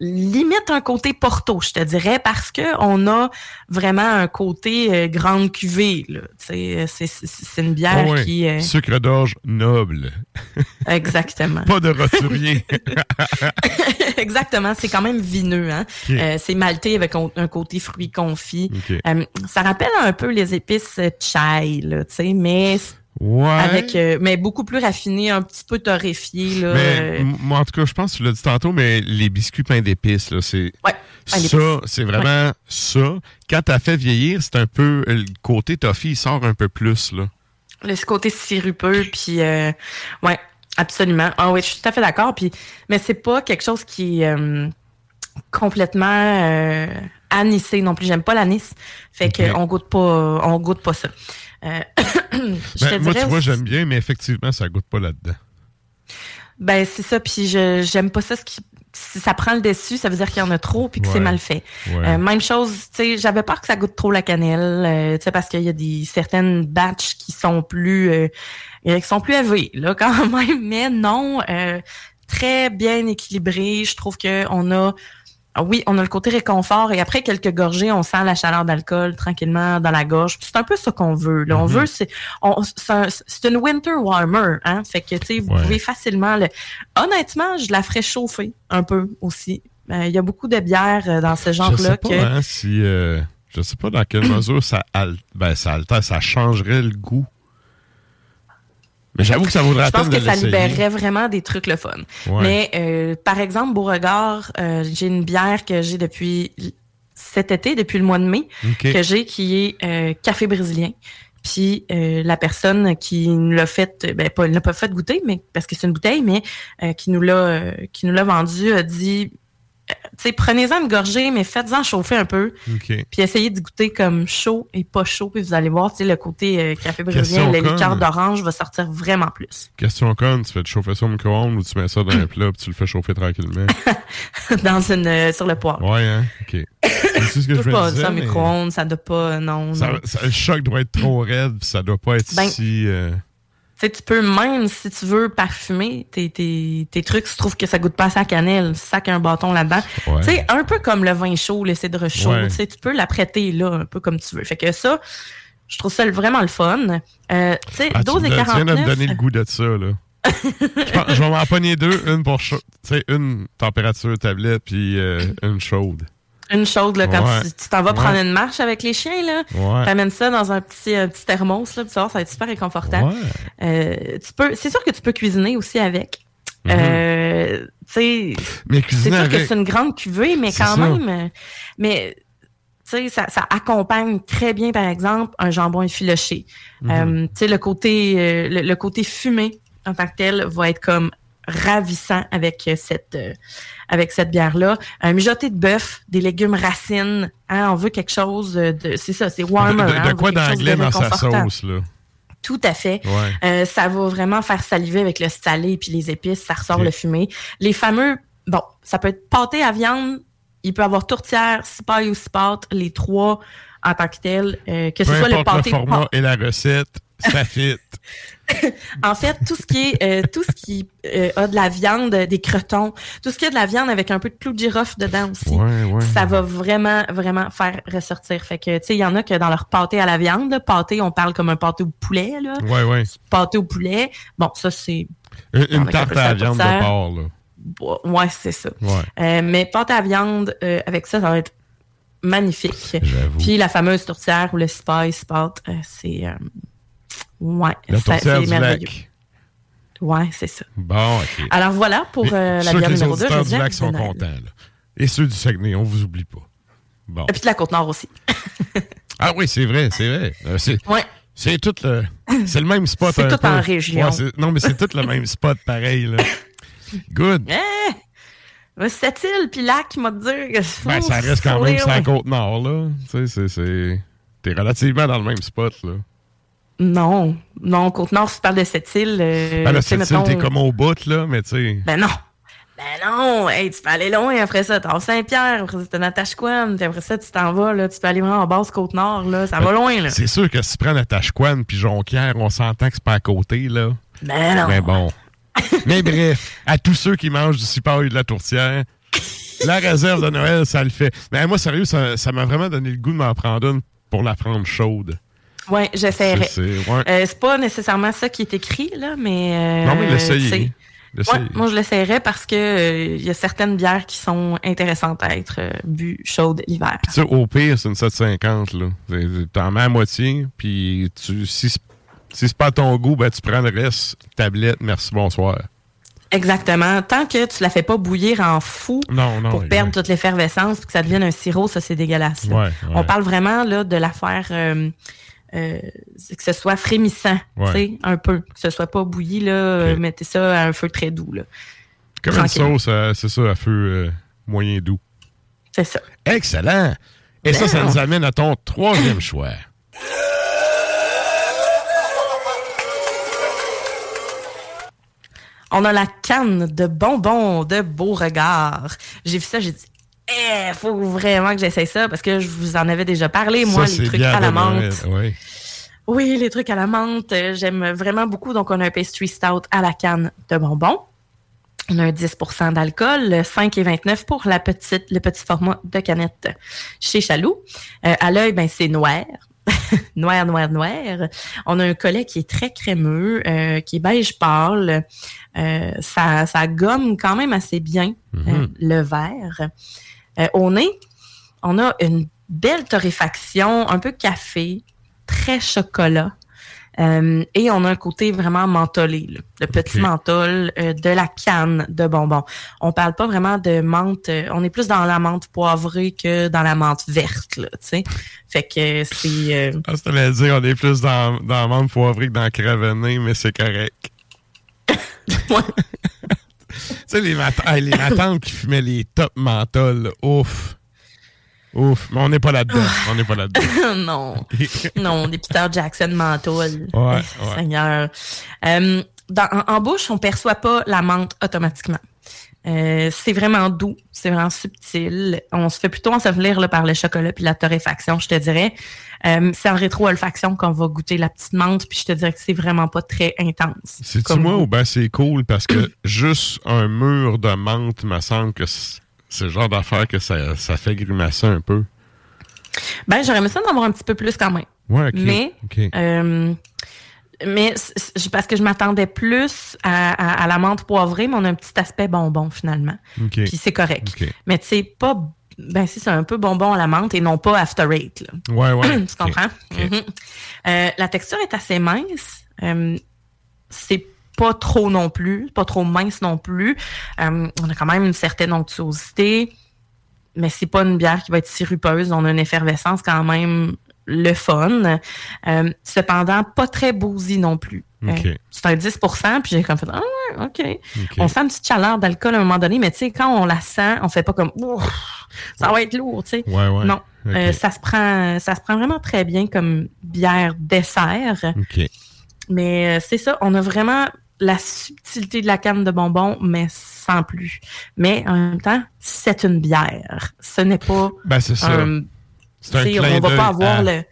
limite un côté Porto, je te dirais, parce que on a vraiment un côté euh, grande cuvée, là. Tu sais, c'est, c'est, c'est une bière Ah qui... euh, Sucre d'orge noble. exactement. Pas de roturier. exactement, c'est quand même vineux, hein. Euh, c'est malté avec un, un côté. OK. Euh, ça rappelle un peu les épices chai, là, tu sais, mais Ouais. avec euh, mais beaucoup plus raffiné, un petit peu torréfié, là. Mais euh, moi, en tout cas, je pense que tu l'as dit tantôt, mais les biscuits pain d'épices, là, c'est Ouais. Ça, c'est vraiment ça. Quand t'as fait vieillir, c'est un peu le côté toffee, il sort un peu plus là. Le côté sirupeux, puis euh, ouais, absolument. Ah oui, je suis tout à fait d'accord. Puis, mais c'est pas quelque chose qui est euh, complètement euh, anisé non plus. J'aime pas l'anis, fait Ok. qu'on goûte pas, on goûte pas ça. Euh, je te Ben, moi, tu vois, j'aime bien, mais effectivement, ça goûte pas là-dedans. Ben c'est ça, puis je j'aime pas ça. Ce qui, si ça prend le dessus, ça veut dire qu'il y en a trop puis que c'est mal fait. Ouais. Euh, même chose, tu sais, j'avais peur que ça goûte trop la cannelle, euh, tu sais, parce qu'il y a des certaines batches qui sont plus euh, qui sont plus élevées là quand même, mais non, très bien équilibré. Je trouve que on a oui, on a le côté réconfort et après quelques gorgées, on sent la chaleur d'alcool tranquillement dans la gorge. C'est un peu ça qu'on veut. Là. On Mhm. veut, c'est un- une winter warmer, hein. Fait que tu sais, vous Ouais. pouvez facilement le. Honnêtement, je la ferais chauffer un peu aussi. Euh, Il y a beaucoup de bières euh, dans ce genre-là que. hein, si euh, je sais pas dans quelle mesure ça al- ben, ça altère, ça changerait le goût. Mais j'avoue que ça vaudrait Je pense que ça libérerait vraiment des trucs le fun. Ouais. Mais euh, par exemple, Beauregard, euh, j'ai une bière que j'ai depuis cet été, depuis le mois de mai, que j'ai qui est euh, café brésilien. Puis euh, la personne qui nous l'a fait, ben pas, elle l'a pas fait goûter, mais parce que c'est une bouteille, mais euh, qui nous l'a euh, qui nous l'a vendu a dit, prenez-en une gorgée, mais faites-en chauffer un peu, puis essayez de goûter comme chaud et pas chaud, puis vous allez voir, tu sais, le côté euh, café brésilien, le liqueur d'orange va sortir vraiment plus. Question con, tu fais chauffer ça au micro-ondes ou tu mets ça dans un plat puis tu le fais chauffer tranquillement? dans une euh, sur le poêle. Ouais, hein? OK. C'est ce que je me pas disais, ça au mais micro-ondes, ça doit pas, non, ça- non. ça- le choc doit être trop raide puis ça doit pas être Ben, si... euh, sais, tu peux même, si tu veux parfumer tes, tes, tes trucs, si tu trouves que ça goûte pas à cannelle, sac un bâton là-dedans. Ouais. Tu sais, un peu comme le vin chaud, le cidre chaud, Ouais. tu sais, tu peux l'apprêter là, un peu comme tu veux. Fait que ça, je trouve ça vraiment le fun. Euh, tu sais, Ah, tu 12 me et donnes- tu viens de me 49. donner le goût de ça, là. je, vais m'en pogner deux, une pour chaud, tu sais, une température tablette puis euh, une chaude. Une chaude, là, quand Ouais. tu t'en vas Ouais. prendre une marche avec les chiens, là. Ouais. T'amènes ça dans un petit, un petit thermos, là, puis tu vas voir, ça va être super réconfortant. Euh, tu peux, c'est sûr que tu peux cuisiner aussi avec. Mhm. Euh, tu sais, Mais c'est sûr que c'est une grande cuvée, mais quand ça. même, mais tu sais, ça, ça accompagne très bien, par exemple, un jambon effiloché. Mhm. Euh, tu sais, le côté, le, le côté fumé en tant que tel va être comme ravissant avec cette avec cette bière là un mijoté de bœuf des légumes racines hein, on veut quelque chose de c'est ça c'est warmer de- quoi d'anglais dans sa sauce, là? Tout à fait. Ouais. Euh, ça va vraiment faire saliver avec le salé puis les épices, ça ressort le fumé. Les fameux, bon, ça peut être pâté à viande, il peut avoir tourtière, cipaille ou cipote, les trois en tant que tel, euh, que ce soit le importe le pâté. format et la recette, ça fit. En fait, tout ce qui est, euh, tout ce qui euh, a de la viande, euh, des crotons, tout ce qui a de la viande avec un peu de clou de girofle dedans aussi. Ouais, ouais. Ça va vraiment, vraiment faire ressortir. Fait que, tu sais, il y en a que dans leur pâté à la viande, là, pâté, on parle comme un pâté au poulet, là. Ouais, ouais. Pâté au poulet. Bon, ça, c'est Une, une Avec un tarte à la de viande de porc, là. Ouais, c'est ça. Ouais. Euh, mais pâte à viande, euh, avec ça, ça va être magnifique. Puis la fameuse tourtière ou le spice pâte, euh, c'est... ouais, c'est merveilleux. Ouais, c'est ça. Bon, OK. Alors voilà pour euh, la bière les numéro 2. auditeurs du lac sont contents, là. Et ceux du Saguenay, on vous oublie pas. Bon. Et puis de la Côte-Nord aussi. Ah oui, c'est vrai, c'est vrai. Euh, c'est, Ouais. tout le... C'est le même spot C'est tout peu. en région. Ouais, non, mais c'est tout le même spot, pareil, là. Good. Eh! Cette île, puis lac, m'a dit que... Ben, ça reste quand même sur la. Côte-Nord, là. Tu sais, c'est... T'es relativement dans le même spot, là. Non, non, Côte-Nord, si tu parles de cette île... euh, ben là, cette île, t'es mettons- comme au bout, là, mais tu sais... Ben non. Ben non, hey, tu peux aller loin après ça. T'es en Saint-Pierre, après ça, t'es dans Tachouane, puis après ça, tu t'en vas, là, tu peux aller vraiment en basse Côte-Nord, là, ça va loin, là. C'est sûr que si tu prends la Tachouane puis Jonquière, on s'entend que c'est pas à côté, là. Ben non. Mais bon. Mais bref, à tous ceux qui mangent du cipard et de la tourtière, la réserve de Noël, ça le fait. Mais moi, sérieux, ça m'a vraiment donné le goût de m'en prendre une pour la prendre chaude. Ouais, j'essaierai. C'est- c'est- ouais. Euh, c'est pas nécessairement ça qui est écrit, là, mais... euh, non, mais l'essayer. Ouais, moi, je l'essayerais parce que euh, y a certaines bières qui sont intéressantes à être bues chaudes l'hiver. Tu sais, au pire, c'est une 750, là. T'en mets à moitié, puis tu, si, c'est- si c'est pas à ton goût, ben, tu prends le reste, tablette, merci, bonsoir. Exactement. Tant que tu la fais pas bouillir en fou Non, non. pour perdre toute l'effervescence puis que ça devienne un sirop, ça c'est dégueulasse. là. Ouais, ouais. On parle vraiment là de la faire euh, euh, que ce soit frémissant, Ouais. un peu, que ce soit pas bouilli là, euh, mettez ça à un feu très doux là. Comme une sauce, euh, c'est ça, à feu euh, moyen doux. C'est ça. Excellent. Et ça, ça Bien. nous amène à ton troisième choix. On a la canne de bonbons de Beauregard. J'ai vu ça, j'ai dit eh, faut vraiment que j'essaie ça parce que je vous en avais déjà parlé, moi, Ça, les trucs à la menthe. Oui. Oui, les trucs à la menthe, euh, j'aime vraiment beaucoup. Donc, on a un pastry stout à la canne de bonbons. On a un 10% d'alcool, 5,29 pour la petite, le petit format de canette chez Chaloux. Euh, à l'œil, ben, c'est noir. noir, noir, noir. On a un collet qui est très crémeux, euh, qui est beige pâle. Euh, ça, ça gomme quand même assez bien euh, le verre. Euh, au nez, on a une belle torréfaction, un peu café, très chocolat. Euh, et on a un côté vraiment mentholé, le petit Ok. menthol euh, de la canne de bonbons. On parle pas vraiment de menthe, euh, on est plus dans la menthe poivrée que dans la menthe verte, là, tu sais. Fait que c'est... Ah, ça veut dire on est plus dans, dans la menthe poivrée que dans le cravené, mais c'est correct. tu sais, les, mat les matantes qui fumaient les top menthol, là, ouf. Ouf. Mais on n'est pas là-dedans. on n'est pas là-dedans. non, non, des Peter Jackson menthol. Ouais, ouais. Seigneur. Euh, dans- en, en bouche, on perçoit pas la menthe automatiquement. Euh, c'est vraiment doux, c'est vraiment subtil. On se fait plutôt ensevelir là, par le chocolat puis la torréfaction, je te dirais. Euh, c'est en rétro-olfaction qu'on va goûter la petite menthe, puis je te dirais que c'est vraiment pas très intense. C'est-tu moi ou ben c'est cool parce que juste un mur de menthe me semble que c'est le genre d'affaire que ça, ça fait grimacer un peu. Ben, j'aurais aimé ça d'en avoir un petit peu plus quand même. Ouais, ok. Mais, euh, mais parce que je m'attendais plus à, à- à la menthe poivrée, mais on a un petit aspect bonbon finalement. Puis c'est correct. Mais tu sais, pas. Ben, si c'est un peu bonbon à la menthe et non pas after eight. Là. Ouais, ouais. tu comprends? Mhm. Euh, la texture est assez mince. Euh, c'est pas trop non plus, pas trop mince non plus. Euh, on a quand même une certaine onctuosité, mais c'est pas une bière qui va être sirupeuse. On a une effervescence quand même le fun. Euh, cependant, pas très bousy non plus. Ok. Euh, c'est un 10% puis j'ai comme fait, ah ouais, OK. Ok. On sent une petite chaleur d'alcool à un moment donné, mais tu sais, quand on la sent, on fait pas comme, Ouf, ça va être lourd, tu sais. Ouais, ouais. Non. Euh, ça se prend, ça se prend vraiment très bien comme bière dessert. Mais euh, c'est ça, on a vraiment la subtilité de la canne de bonbons, mais sans plus. Mais en même temps, c'est une bière. Ce n'est pas Ben, c'est ça. Tu on va pas avoir à- le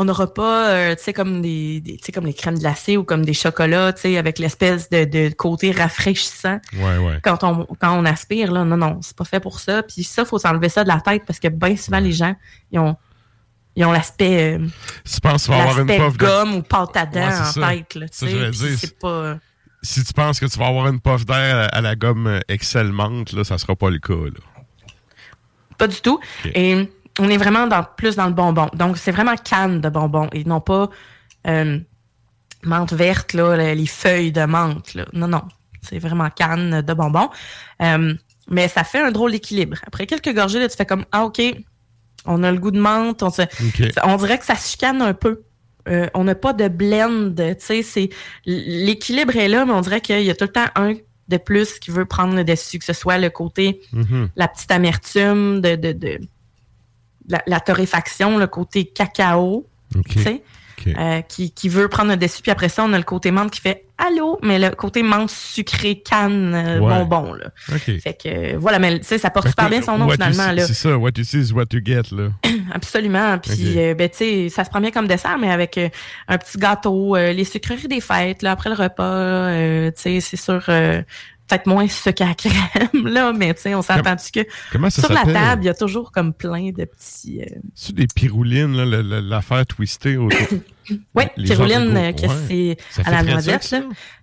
on n'aura pas euh, tu sais comme des, tu comme les crèmes glacées ou comme des chocolats tu sais avec l'espèce de, de côté rafraîchissant Ouais, ouais. quand on quand on aspire là non non c'est pas fait pour ça puis ça faut s'enlever ça de la tête parce que bien souvent les gens ils ont ils ont l'aspect euh, Tu penses qu'il va avoir une puff de... gomme ou pâte à dents en ça. tête là tu sais c'est pas Si tu penses que tu vas avoir une puff d'air à, à la gomme euh, Excel menthe, là, ça sera pas le cas, là. Pas du tout. Et on est vraiment dans, plus dans le bonbon. Donc, c'est vraiment canne de bonbon et non pas euh, menthe verte, là, les les feuilles de menthe. Là. Non, non. C'est vraiment canne de bonbon. Euh, mais ça fait un drôle d'équilibre. Après quelques gorgées, là, tu fais comme Ah, OK, on a le goût de menthe. On, se- OK. on dirait que ça se chicane un peu. Euh, on n'a pas de blend, tu sais, c'est l'équilibre est là, mais on dirait qu'il y a tout le temps un de plus qui veut prendre le dessus, que ce soit le côté Mhm. la petite amertume de, de, de la, la torréfaction, le côté cacao, OK. tu sais, OK. euh, qui, qui veut prendre le dessus. Puis après ça, on a le côté menthe qui fait allô, mais le côté menthe sucré canne euh, Ouais. bonbon là. Fait que euh, voilà, mais tu sais, ça porte Fait super bien son nom finalement. C'est ça, what you see is what you get, là. Absolument. Puis, Ok. euh, ben, tu sais, ça se prend bien comme dessert, mais avec euh, un petit gâteau, euh, les sucreries des fêtes, là, après le repas, euh, tu sais, c'est sûr, euh, peut-être moins sucre à crème, là, mais tu sais, on s'entend-tu que Comment ça sur la table, il y a toujours comme plein de petits... euh, C'est des piroulines, l'affaire twistée autour. Oui, go- euh, que ouais. c'est à la noisette, là.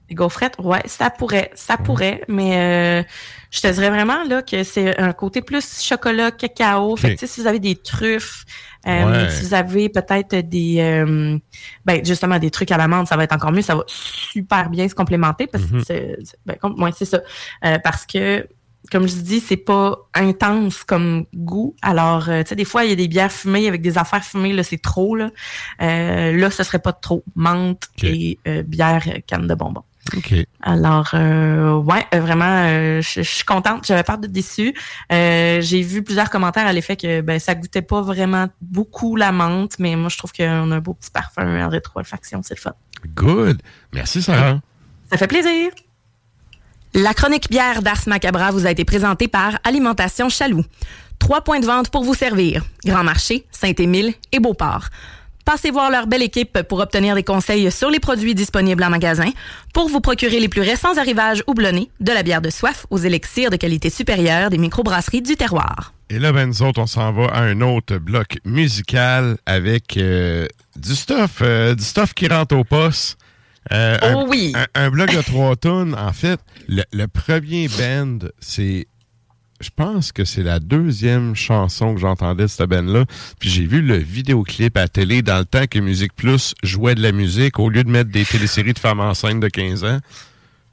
Les gaufrettes, ouais, ça pourrait, ça pourrait, mais euh, je te dirais vraiment là que c'est un côté plus chocolat, cacao. Fait que, tu sais, si vous avez des truffes, euh, Ouais. si vous avez peut-être des, euh, ben justement des trucs à l'amande, ça va être encore mieux. Ça va super bien se complémenter parce que Mhm. c'est, c'est- ben, ouais, c'est ça, Euh, parce que comme je dis, c'est pas intense comme goût. Alors, euh, tu sais, des fois, il y a des bières fumées avec des affaires fumées, là, c'est trop, là. Euh, là, ce serait pas trop. Menthe et euh, bière canne de bonbons. OK. Alors, euh, ouais, euh, vraiment, euh, je je suis contente. J'avais peur d'être déçue. Euh, J'ai vu plusieurs commentaires à l'effet que ben, ça goûtait pas vraiment beaucoup la menthe, mais moi, je trouve qu'on a un beau petit parfum en rétro-olfaction. C'est le fun. Good. Merci, Sarah. Ça fait plaisir. La chronique bière d'Ars Macabra vous a été présentée par Alimentation Chaloux. Trois points de vente pour vous servir. Grand Marché, Saint-Émile et Beauport. Passez voir leur belle équipe pour obtenir des conseils sur les produits disponibles en magasin, pour vous procurer les plus récents arrivages houblonnés, de la bière de soif aux élixirs de qualité supérieure des microbrasseries du terroir. Et là, ben, nous autres, on s'en va à un autre bloc musical avec euh, du stuff, euh, du stuff qui rentre au poste. Euh, un, Oh oui. un, un bloc de trois tonnes. En fait, le, le premier band, c'est. Je pense que c'est la deuxième chanson que j'entendais de cette band-là. Puis j'ai vu le vidéoclip à la télé dans le temps que Musique Plus jouait de la musique au lieu de mettre des téléséries de femmes enceintes de 15 ans.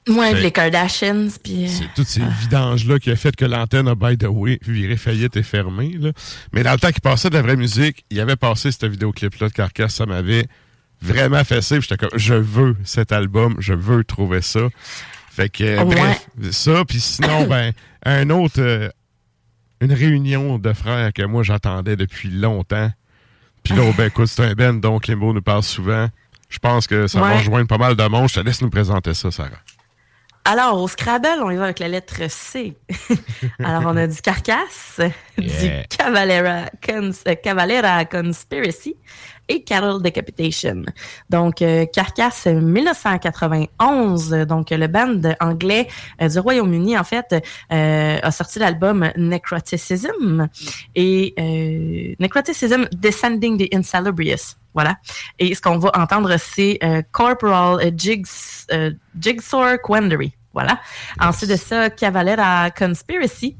Ouais, les Kardashians, puis... euh, C'est tous ces vidanges-là qui a fait que l'antenne a, by the way, viré faillite et fermée. Là. Mais dans le temps qu'il passait de la vraie musique, il avait passé ce vidéoclip-là de Carcasse. Ça m'avait vraiment fessé. J'étais comme, je veux cet album, je veux trouver ça. Fait que, euh, Ouais. bref, ça. Puis sinon, ben, un autre, euh, une réunion de frères que moi j'attendais depuis longtemps. Puis là, ben, écoute, c'est un Ben dont Clémo nous parle souvent. Je pense que ça va rejoindre pas mal de monde. Je te laisse nous présenter ça, Sarah. Alors, au Scrabble, on y va avec la lettre C. Alors, on a du Carcasse, Yeah. du Cavalera, Cons- euh, Cavalera Conspiracy et Cattle Decapitation. Donc, euh, Carcasse, 1991. Donc, le band anglais euh, du Royaume-Uni, en fait, euh, a sorti l'album Necroticism et euh, Necroticism Descending the Insalubrious. Voilà. Et ce qu'on va entendre, c'est euh, Corporal Jigs, euh, Jigsaw Quandary. Voilà. Ensuite de ça, Cavalera Conspiracy.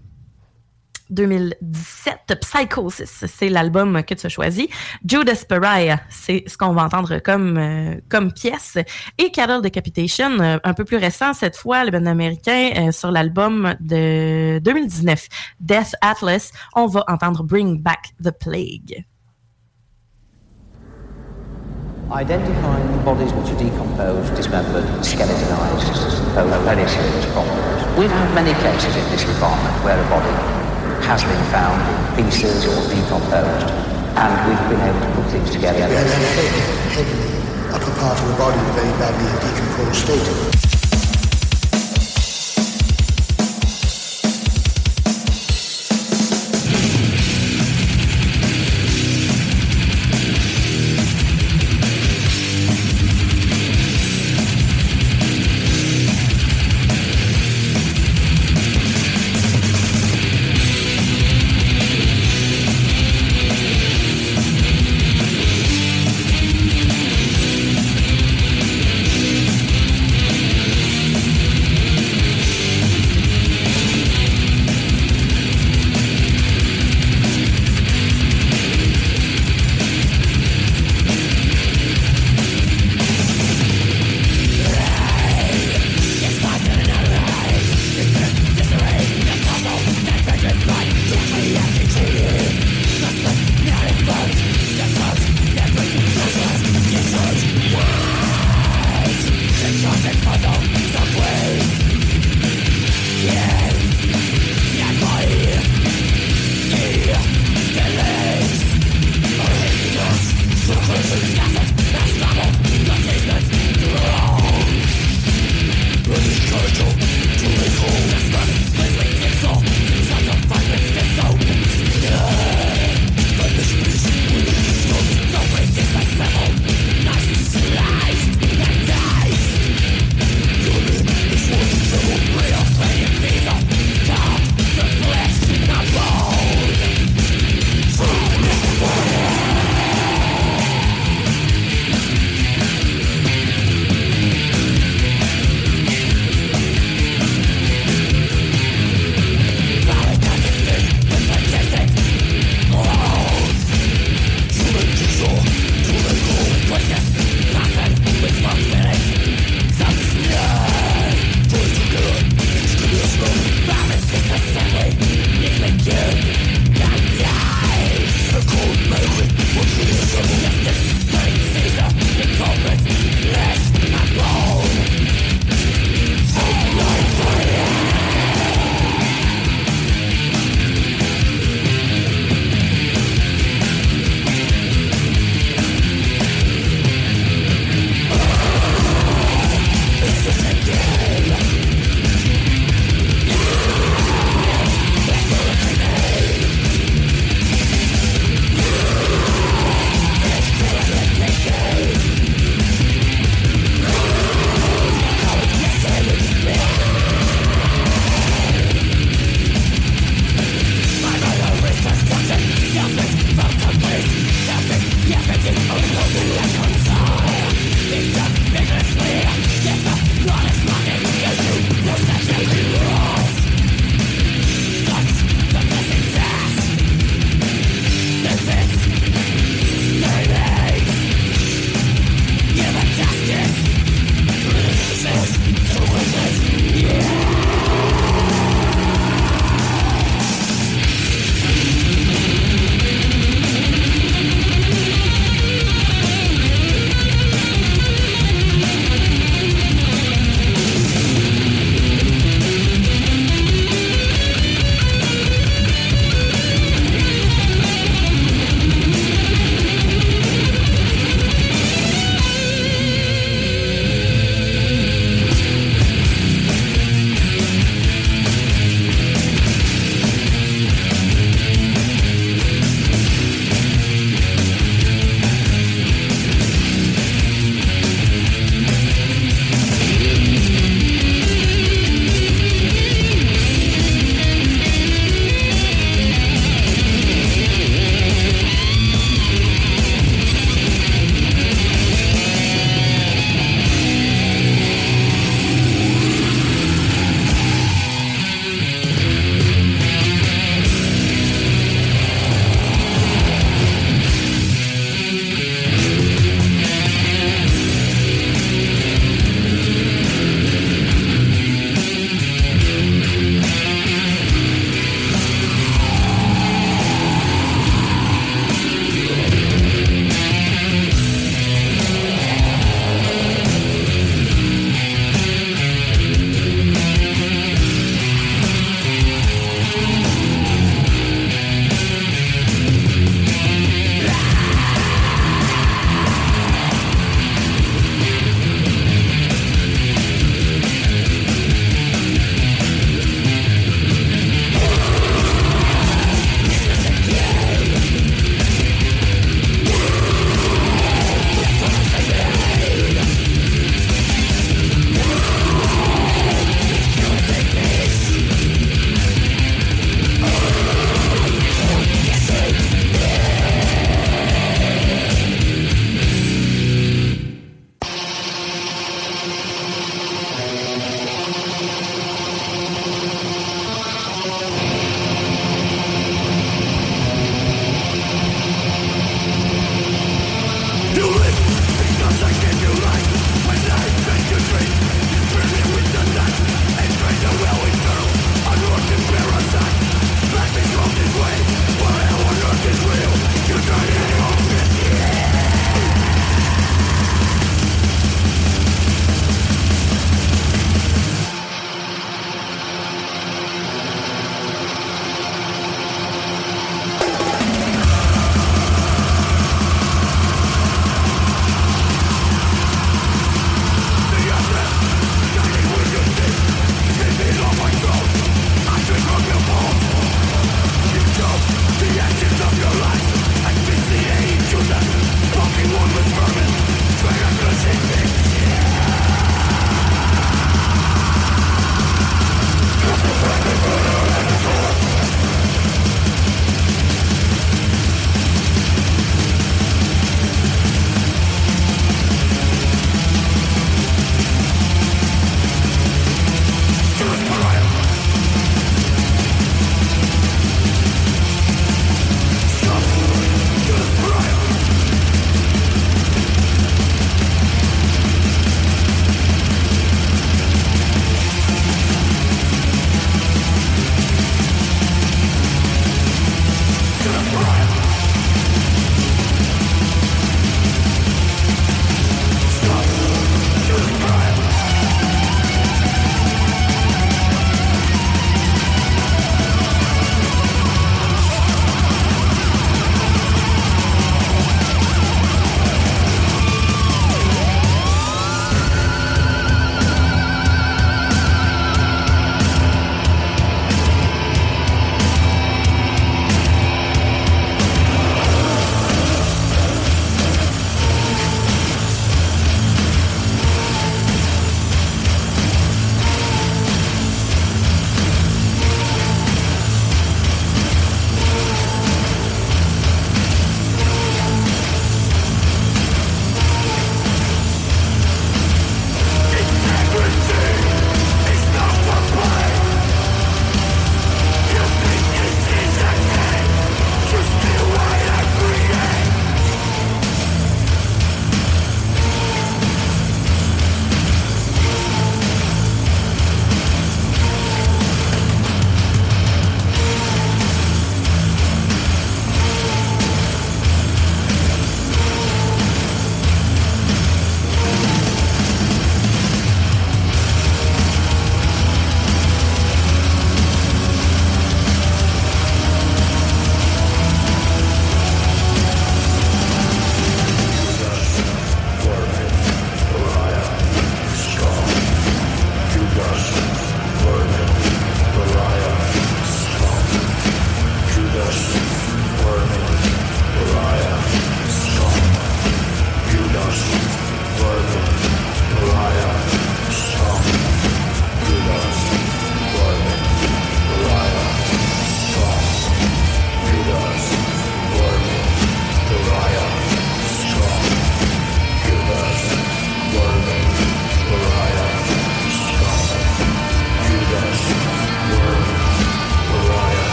2017, Psychosis, c'est l'album que tu as choisi. Judas Pariah, c'est ce qu'on va entendre comme euh, comme pièce. Et Cattle Decapitation, euh, un peu plus récent cette fois, le band américain euh, sur l'album de 2019, Death Atlas, on va entendre Bring Back the Plague. Identifying bodies which are decomposed, dismembered, skeletonized pose very serious problems. We've had many cases in this department where a body has been found in pieces or decomposed, and we've been able to put things together. A head, head upper part of the body very badly decomposed state.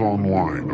Online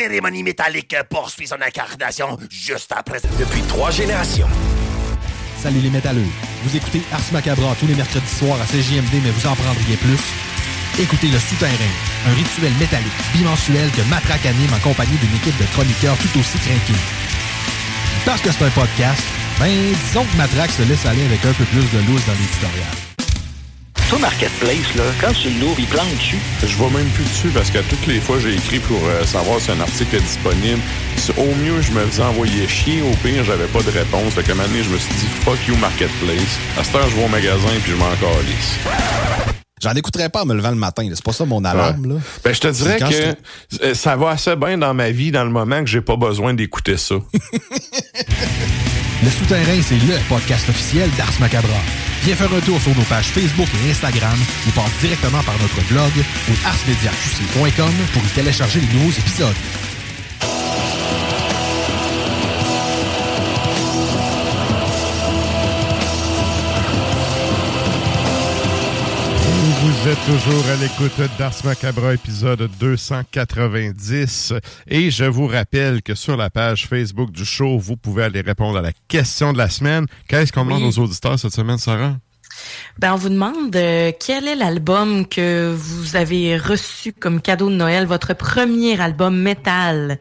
cérémonie métallique poursuit son incarnation juste après. Depuis trois générations. Salut les métalleux. Vous écoutez Ars Macabra tous les mercredis soirs à CJMD, mais vous en prendriez plus. Écoutez Le Souterrain, un rituel métallique bimensuel que Matraque anime en compagnie d'une équipe de chroniqueurs tout aussi craqués. Parce que c'est un podcast, ben disons que Matraque se laisse aller avec un peu plus de loose dans l'éditorial. Toi, Marketplace, là, quand tu l'ouvres, il plante dessus. Je vois même plus dessus parce que toutes les fois, j'ai écrit pour euh, savoir si un article est disponible. Au mieux, je me faisais envoyer chier. Au pire, j'avais pas de réponse. Fait qu'à un moment donné, je me suis dit, fuck you, Marketplace. À cette heure, je vais au magasin puis je m'en calisse. J'en écouterais pas en me levant le matin. C'est pas ça mon alarme. Là. Ben, je te dirais que euh, ça va assez bien dans ma vie dans le moment que j'ai pas besoin d'écouter ça. Le Souterrain, c'est le podcast officiel d'Ars Macabra. Viens faire un tour sur nos pages Facebook et Instagram ou passe directement par notre blog ou arsmediaqc.com pour y télécharger les nouveaux épisodes. Vous êtes toujours à l'écoute d'Ars Macabra, épisode 290. Et je vous rappelle que sur la page Facebook du show, vous pouvez aller répondre à la question de la semaine. Qu'est-ce qu'on demande Oui. aux auditeurs cette semaine, Sarah? Ben, on vous demande euh, quel est l'album que vous avez reçu comme cadeau de Noël, votre premier album métal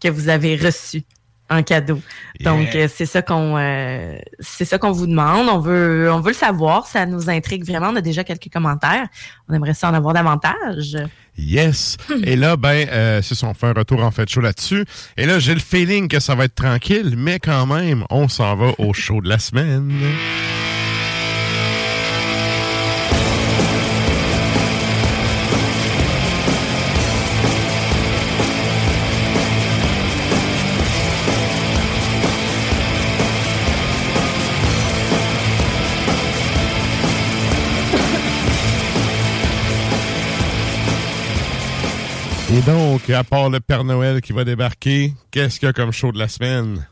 que vous avez reçu? En cadeau. Donc euh, c'est ça qu'on euh, c'est ça qu'on vous demande. On veut on veut le savoir. Ça nous intrigue vraiment. On a déjà quelques commentaires. On aimerait ça en avoir davantage. Yes. Et là, ben, euh, c'est ça, on fait un retour en fait chaud là-dessus. Et là, j'ai le feeling que ça va être tranquille, mais quand même, on s'en va au show de la semaine. Et donc, à part le Père Noël qui va débarquer, qu'est-ce qu'il y a comme show de la semaine?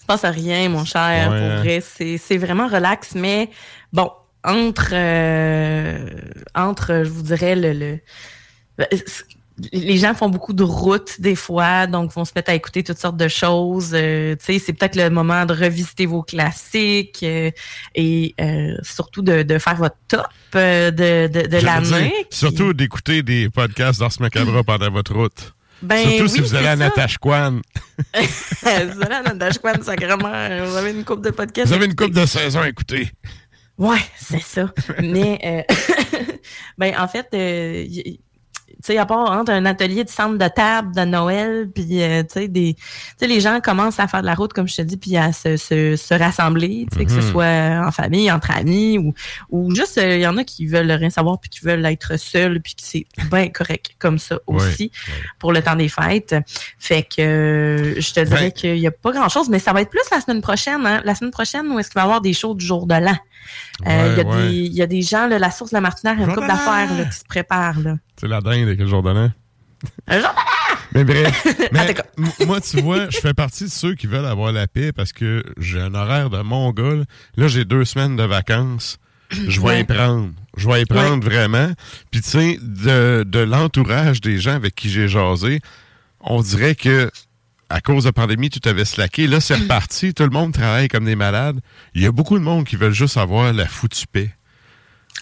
Je pense à rien, mon cher. Ouais. Pour vrai, c'est c'est vraiment relax, mais bon, entre euh, entre, je vous dirais le, le les gens font beaucoup de routes des fois, donc vont se mettre à écouter toutes sortes de choses. Euh, tu sais, c'est peut-être le moment de revisiter vos classiques euh, et euh, surtout de, de faire votre top de, de, de l'année. Surtout d'écouter des podcasts d'Ars Macabra pendant votre route. Ben surtout si vous allez à ça. Natashquan. vous allez à Natashquan, sacrément. Vous avez une coupe de podcasts. Vous avez une coupe de saison à écouter. Ouais, c'est ça. Mais, ben, en fait, y- sais, à part entre un atelier de centre de table de Noël, puis, euh, tu sais, des, tu sais, les gens commencent à faire de la route, comme je te dis, puis à se, se, se rassembler, tu sais, que ce Mhm. soit en famille, entre amis, ou, ou juste, euh, il y en a qui veulent rien savoir, puis qui veulent être seuls, puis que c'est bien correct comme ça aussi, pour le temps des fêtes. Fait que, euh, je te dirais Ben- qu'il n'y a pas grand-chose, mais ça va être plus la semaine prochaine, hein, la semaine prochaine, où est-ce qu'il va y avoir des shows du jour de l'an? Euh, Il y, a Ouais, ouais. des- il y a des gens, là, la source de la Martinière, il y a une Jour couple d'affaires qui se préparent. C'est la dinde avec le jour de l'an. Un jour Mais bref, mais moi, tu vois, je fais partie de ceux qui veulent avoir la paix parce que j'ai un horaire de mongol. Là, j'ai deux semaines de vacances. Je vais Ouais. y prendre. Je vais y prendre vraiment. Puis, tu sais, de, de l'entourage des gens avec qui j'ai jasé, on dirait que à cause de la pandémie, tout avait slacké. Là, c'est reparti. Tout le monde travaille comme des malades. Il y a beaucoup de monde qui veulent juste avoir la foutue paix.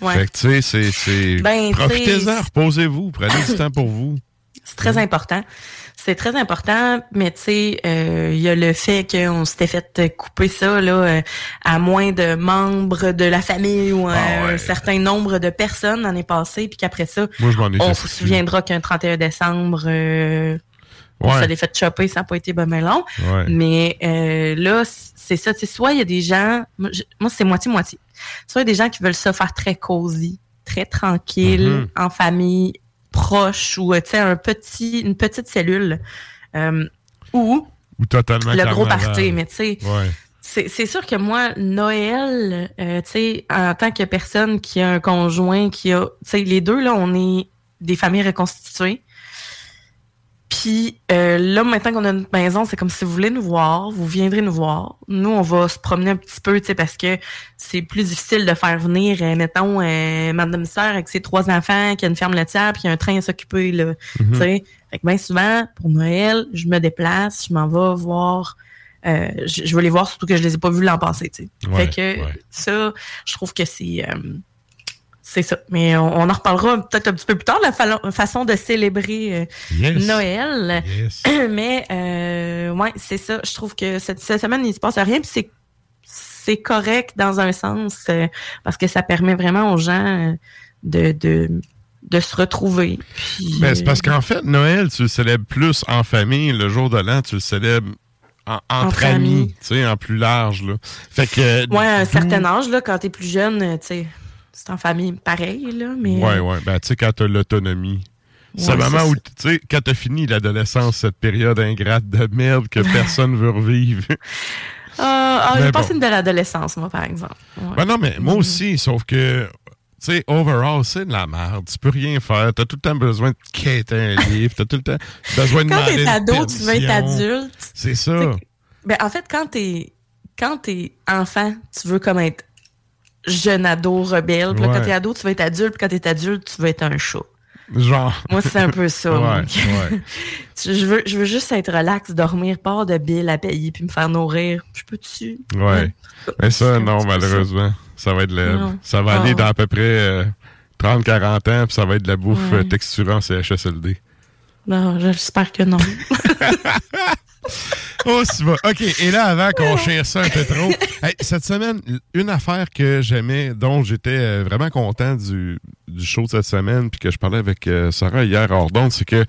Ouais. Fait que, tu sais, c'est-. Ben, Profitez-en, reposez-vous, prenez du temps pour vous. C'est très important. C'est très important, mais tu sais, euh, il y a le fait qu'on s'était fait couper ça là euh, à moins de membres de la famille ou Ah un certain nombre de personnes l'année passée, puis qu'après ça, Moi, je on se souviendra qu'un 31 décembre, euh, Ouais. s'est fait chopper, ça n'a pas été ben, ben long. Ouais. Mais euh, là, c'est ça. Soit il y a des gens, moi, c'est moitié-moitié. Soit il y a des gens qui veulent ça faire très cosy, très tranquille, Mhm. en famille, proche, ou euh, tu sais, un petit, une petite cellule. Euh, ou Ou totalement le gros party, mais tu sais. Ouais. C'est sûr que moi, Noël, euh, tu sais, en tant que personne qui a un conjoint, qui a, tu sais, les deux, là, on est des familles reconstituées. Puis euh, là, maintenant qu'on a notre maison, c'est comme si vous voulez nous voir, vous viendrez nous voir. Nous, on va se promener un petit peu, tu sais, parce que c'est plus difficile de faire venir, euh, mettons, euh, madame sœur avec ses trois enfants, qui a une ferme laitière, puis qui a un train à s'occuper, là. Mhm. Tu sais, Fait que bien souvent, pour Noël, je me déplace, je m'en vais voir. euh, je, je veux les voir, surtout que je les ai pas vus l'an passé. tu sais. Ouais, fait que ouais. ça, je trouve que c'est. euh, c'est ça. Mais on, on en reparlera peut-être un petit peu plus tard, la fa- façon de célébrer euh, Yes. Noël. Yes. Mais euh, ouais, c'est ça. Je trouve que cette, cette semaine, il se passe rien. Puis c'est c'est correct dans un sens euh, parce que ça permet vraiment aux gens euh, de, de, de se retrouver. Puis, Ben, c'est parce qu'en fait, Noël, tu le célèbres plus en famille. Le jour de l'an, tu le célèbres en- entre, amis, amis. tu sais, en plus large. Là. Fait que. Ouais, à un certain âge, là, quand t'es plus jeune, tu sais, c'est en famille pareil, là, mais... Ouais, euh, ouais. Ben, tu sais, quand t'as l'autonomie. C'est le moment où, tu sais, quand t'as fini l'adolescence, cette période ingrate de merde que personne veut revivre. Ah, ah, j'ai passé bon. une belle adolescence, moi, par exemple. Ouais. Ben non, mais moi Mhm. aussi, sauf que, tu sais, overall, c'est de la merde. Tu peux rien faire. T'as tout le temps besoin de quêter un livre. T'as tout le temps besoin de Quand t'es ado, tu veux être adulte. C'est ça. Ben, en fait, quand t'es quand t'es enfant, tu veux comme être jeune ado rebelle. Puis là, Ouais. quand t'es ado, tu veux être adulte. Puis quand t'es adulte, tu veux être un chat. Genre. Moi, c'est un peu ça. Ouais, ouais. je, veux, je veux juste être relax, dormir, pas de billes à payer, puis me faire nourrir. Je peux-tu? Ouais. Mais ça, non, malheureusement. Ça va être le, ça va Ah, aller dans à peu près euh, 30-40 ans, puis ça va être de la bouffe euh, texturant CHSLD. Non, j'espère que non. Oh, c'est va. OK, et là, avant qu'on cherche ça un peu trop, hey, cette semaine, une affaire que j'aimais, dont j'étais euh, vraiment content du, du show de cette semaine, puis que je parlais avec euh, Sarah hier hors d'onde, c'est que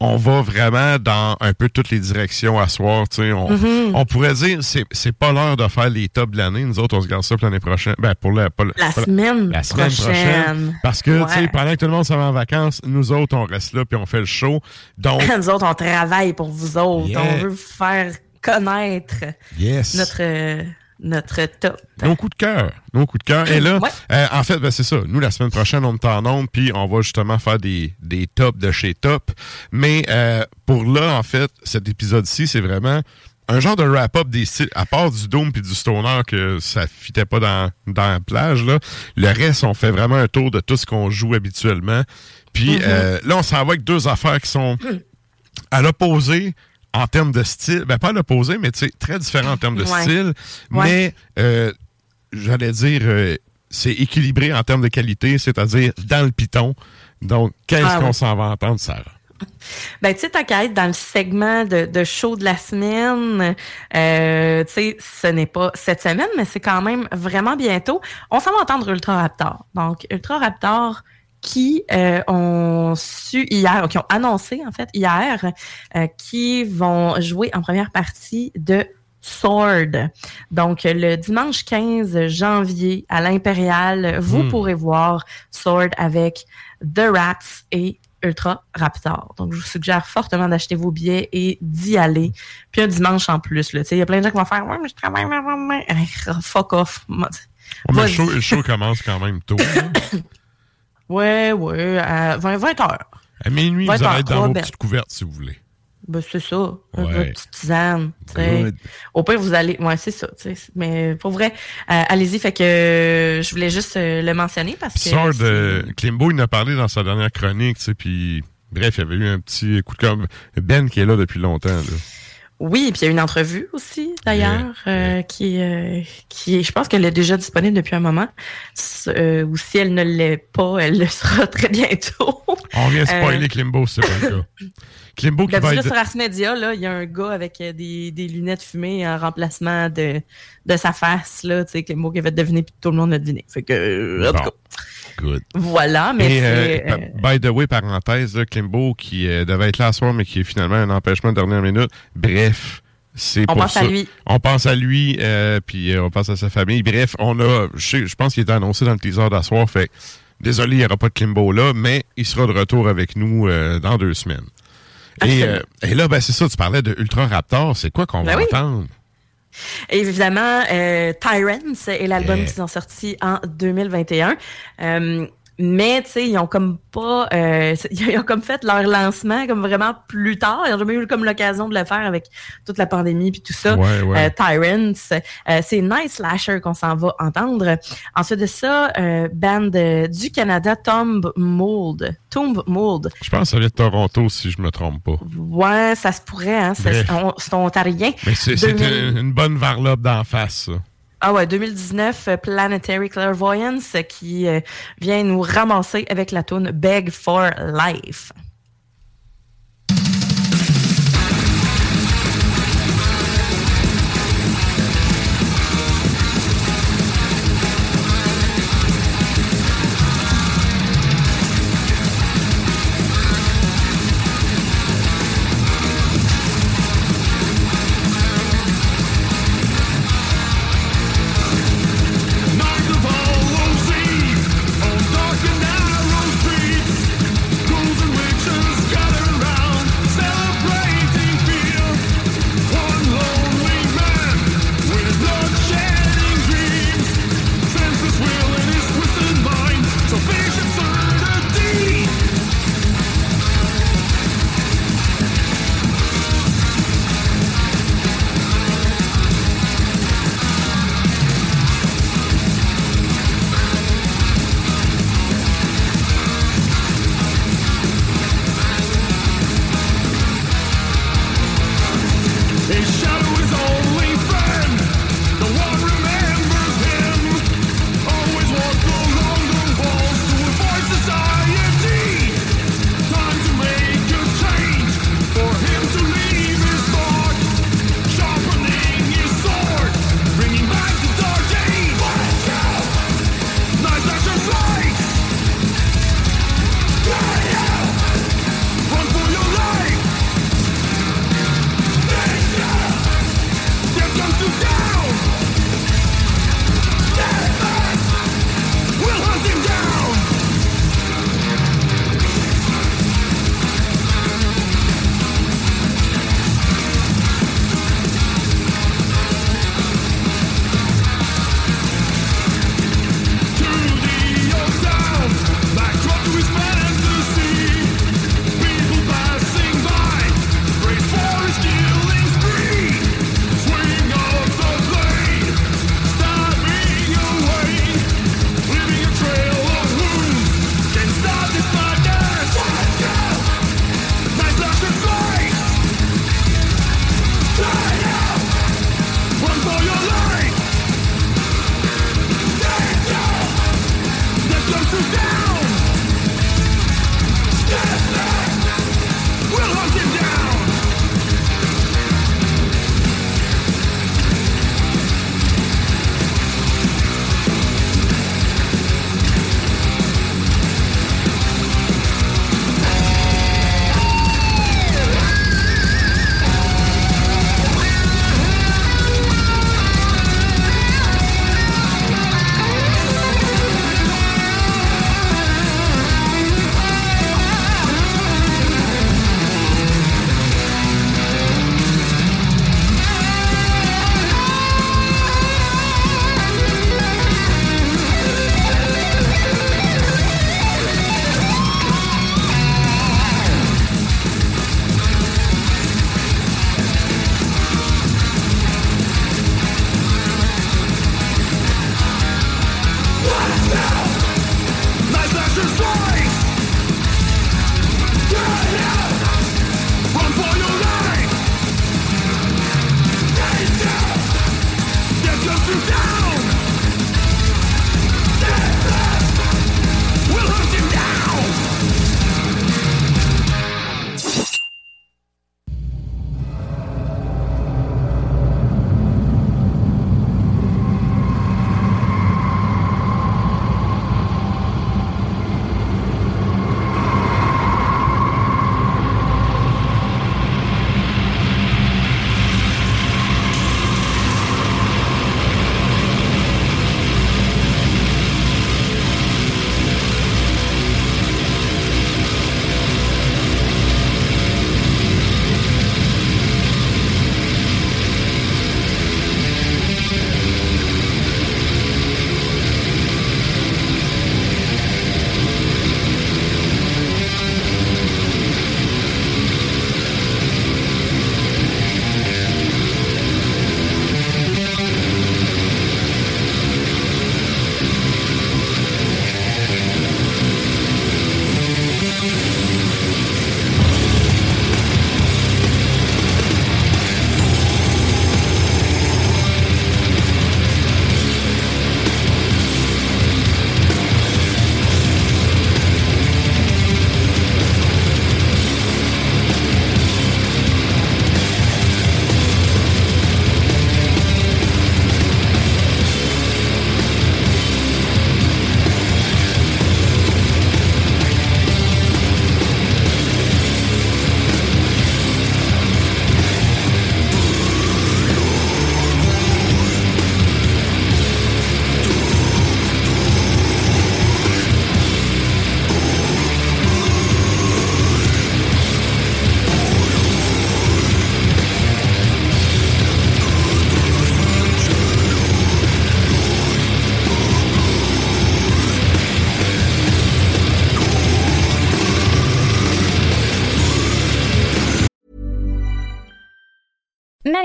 on va vraiment dans un peu toutes les directions à soir. tu sais. On, Mhm. on pourrait dire c'est c'est pas l'heure de faire les tops de l'année. Nous autres, on se garde ça pour l'année prochaine. Ben, pour la, pas la- La pas la- semaine la semaine prochaine. prochaine. Parce que, tu sais, Ouais. pendant que tout le monde s'en va en vacances, nous autres, on reste là puis on fait le show. Donc, Nous autres, on travaille pour vous autres. Yeah. On veut vous faire connaître Yes. notre, euh, notre top. Nos coups de cœur. Nos coups de cœur. Et là, Ouais. euh, en fait, ben, c'est ça. Nous, la semaine prochaine, on est en nombre, puis on va justement faire des, des tops de chez Top. Mais euh, pour là, en fait, cet épisode-ci, c'est vraiment un genre de wrap-up des styles, à part du Doom puis du Stoner que ça fitait pas dans, dans la plage, là. Le reste, on fait vraiment un tour de tout ce qu'on joue habituellement. Puis Mhm. euh, là, on s'en va avec deux affaires qui sont à l'opposé en termes de style. Ben, pas l'opposé, mais très différent en termes de Ouais. style. Ouais. Mais, euh, j'allais dire, euh, c'est équilibré en termes de qualité, c'est-à-dire dans le piton. Donc, qu'est-ce Ah qu'on ouais. s'en va entendre, Sarah? Ben, tu sais, tant qu'à être dans le segment de, de show de la semaine, euh, tu sais, ce n'est pas cette semaine, mais c'est quand même vraiment bientôt. On s'en va entendre Ultra Raptor. Donc, Ultra Raptor qui euh, ont su hier, qui ont annoncé en fait hier, euh, qui vont jouer en première partie de Sword. Donc, le dimanche 15 janvier à l'Impérial, vous Hmm. pourrez voir Sword avec The Rats et Ultra Raptor. Donc, je vous suggère fortement d'acheter vos billets et d'y aller. Puis un dimanche en plus. là. Tu sais, Il y a plein de gens qui vont faire Ouais, mais je travaille, mais- mais- mais- Hey, Fuck off. Mais le show, le show commence quand même tôt. Ouais, ouais, à 20, 20 heures. À minuit, vous allez être dans vos ben. petites couvertes, si vous voulez. Ben, c'est ça. Ouais. Une petite tisane. tu sais. Good. Au pire, vous allez. Ouais, c'est ça. tu sais. Mais pour vrai, euh, allez-y. Fait que euh, je voulais juste euh, le mentionner parce que. Sword, euh, Klimbo, il en a parlé dans sa dernière chronique, tu sais, puis bref, il y avait eu un petit coup de cœur. Ben qui est là depuis longtemps, là. Oui, puis il y a une entrevue aussi, d'ailleurs, euh, qui, euh, qui est, je pense qu'elle est déjà disponible depuis un moment. Euh, ou si elle ne l'est pas, elle le sera très bientôt. On vient spoiler Klimbo, c'est pas le cas. Klimbo qui va être... sur Ars Media, là, il y a un gars avec des, des lunettes fumées en remplacement de, de sa face, là, tu sais, mot qui avait deviné, puis tout le monde l'a deviné. Fait que, en tout cas, Voilà, mais Et, euh, by the way, parenthèse, là, Klimbo qui euh, devait être là ce soir, mais qui est finalement un empêchement de dernière minute. Bref, c'est On pense à lui. On pense à lui, euh, puis euh, on pense à sa famille. Bref, on a, je, pense qu'il était annoncé dans le teaser d'asseoir, fait désolé, il n'y aura pas de Klimbo là, mais il sera de retour avec nous dans deux semaines. Et là, ben, c'est ça, tu parlais de Ultra Raptor, c'est quoi qu'on Ben va oui. entendre? Évidemment, euh, Tyrants est l'album Yeah. qu'ils ont sorti en 2021. Euh, Mais, tu sais, ils ont comme pas... euh, ils ont comme fait leur lancement comme vraiment plus tard. Ils ont jamais eu comme l'occasion de le faire avec toute la pandémie puis tout ça. Ouais, ouais. Euh, Tyrants. Euh, c'est Night Slasher qu'on s'en va entendre. Ensuite de ça, euh, band euh, du Canada, Tomb Mold. Tomb Mold. Je pense que ça vient de Toronto, si je me trompe pas. Ouais, ça se pourrait, hein. C'est ontarien. Mais c'est c'est 2000 une, une bonne varlope d'en face, ça. Ah ouais, 2019, euh, Planetary Clairvoyance euh, qui euh, vient nous ramasser avec la tune Beg for Life.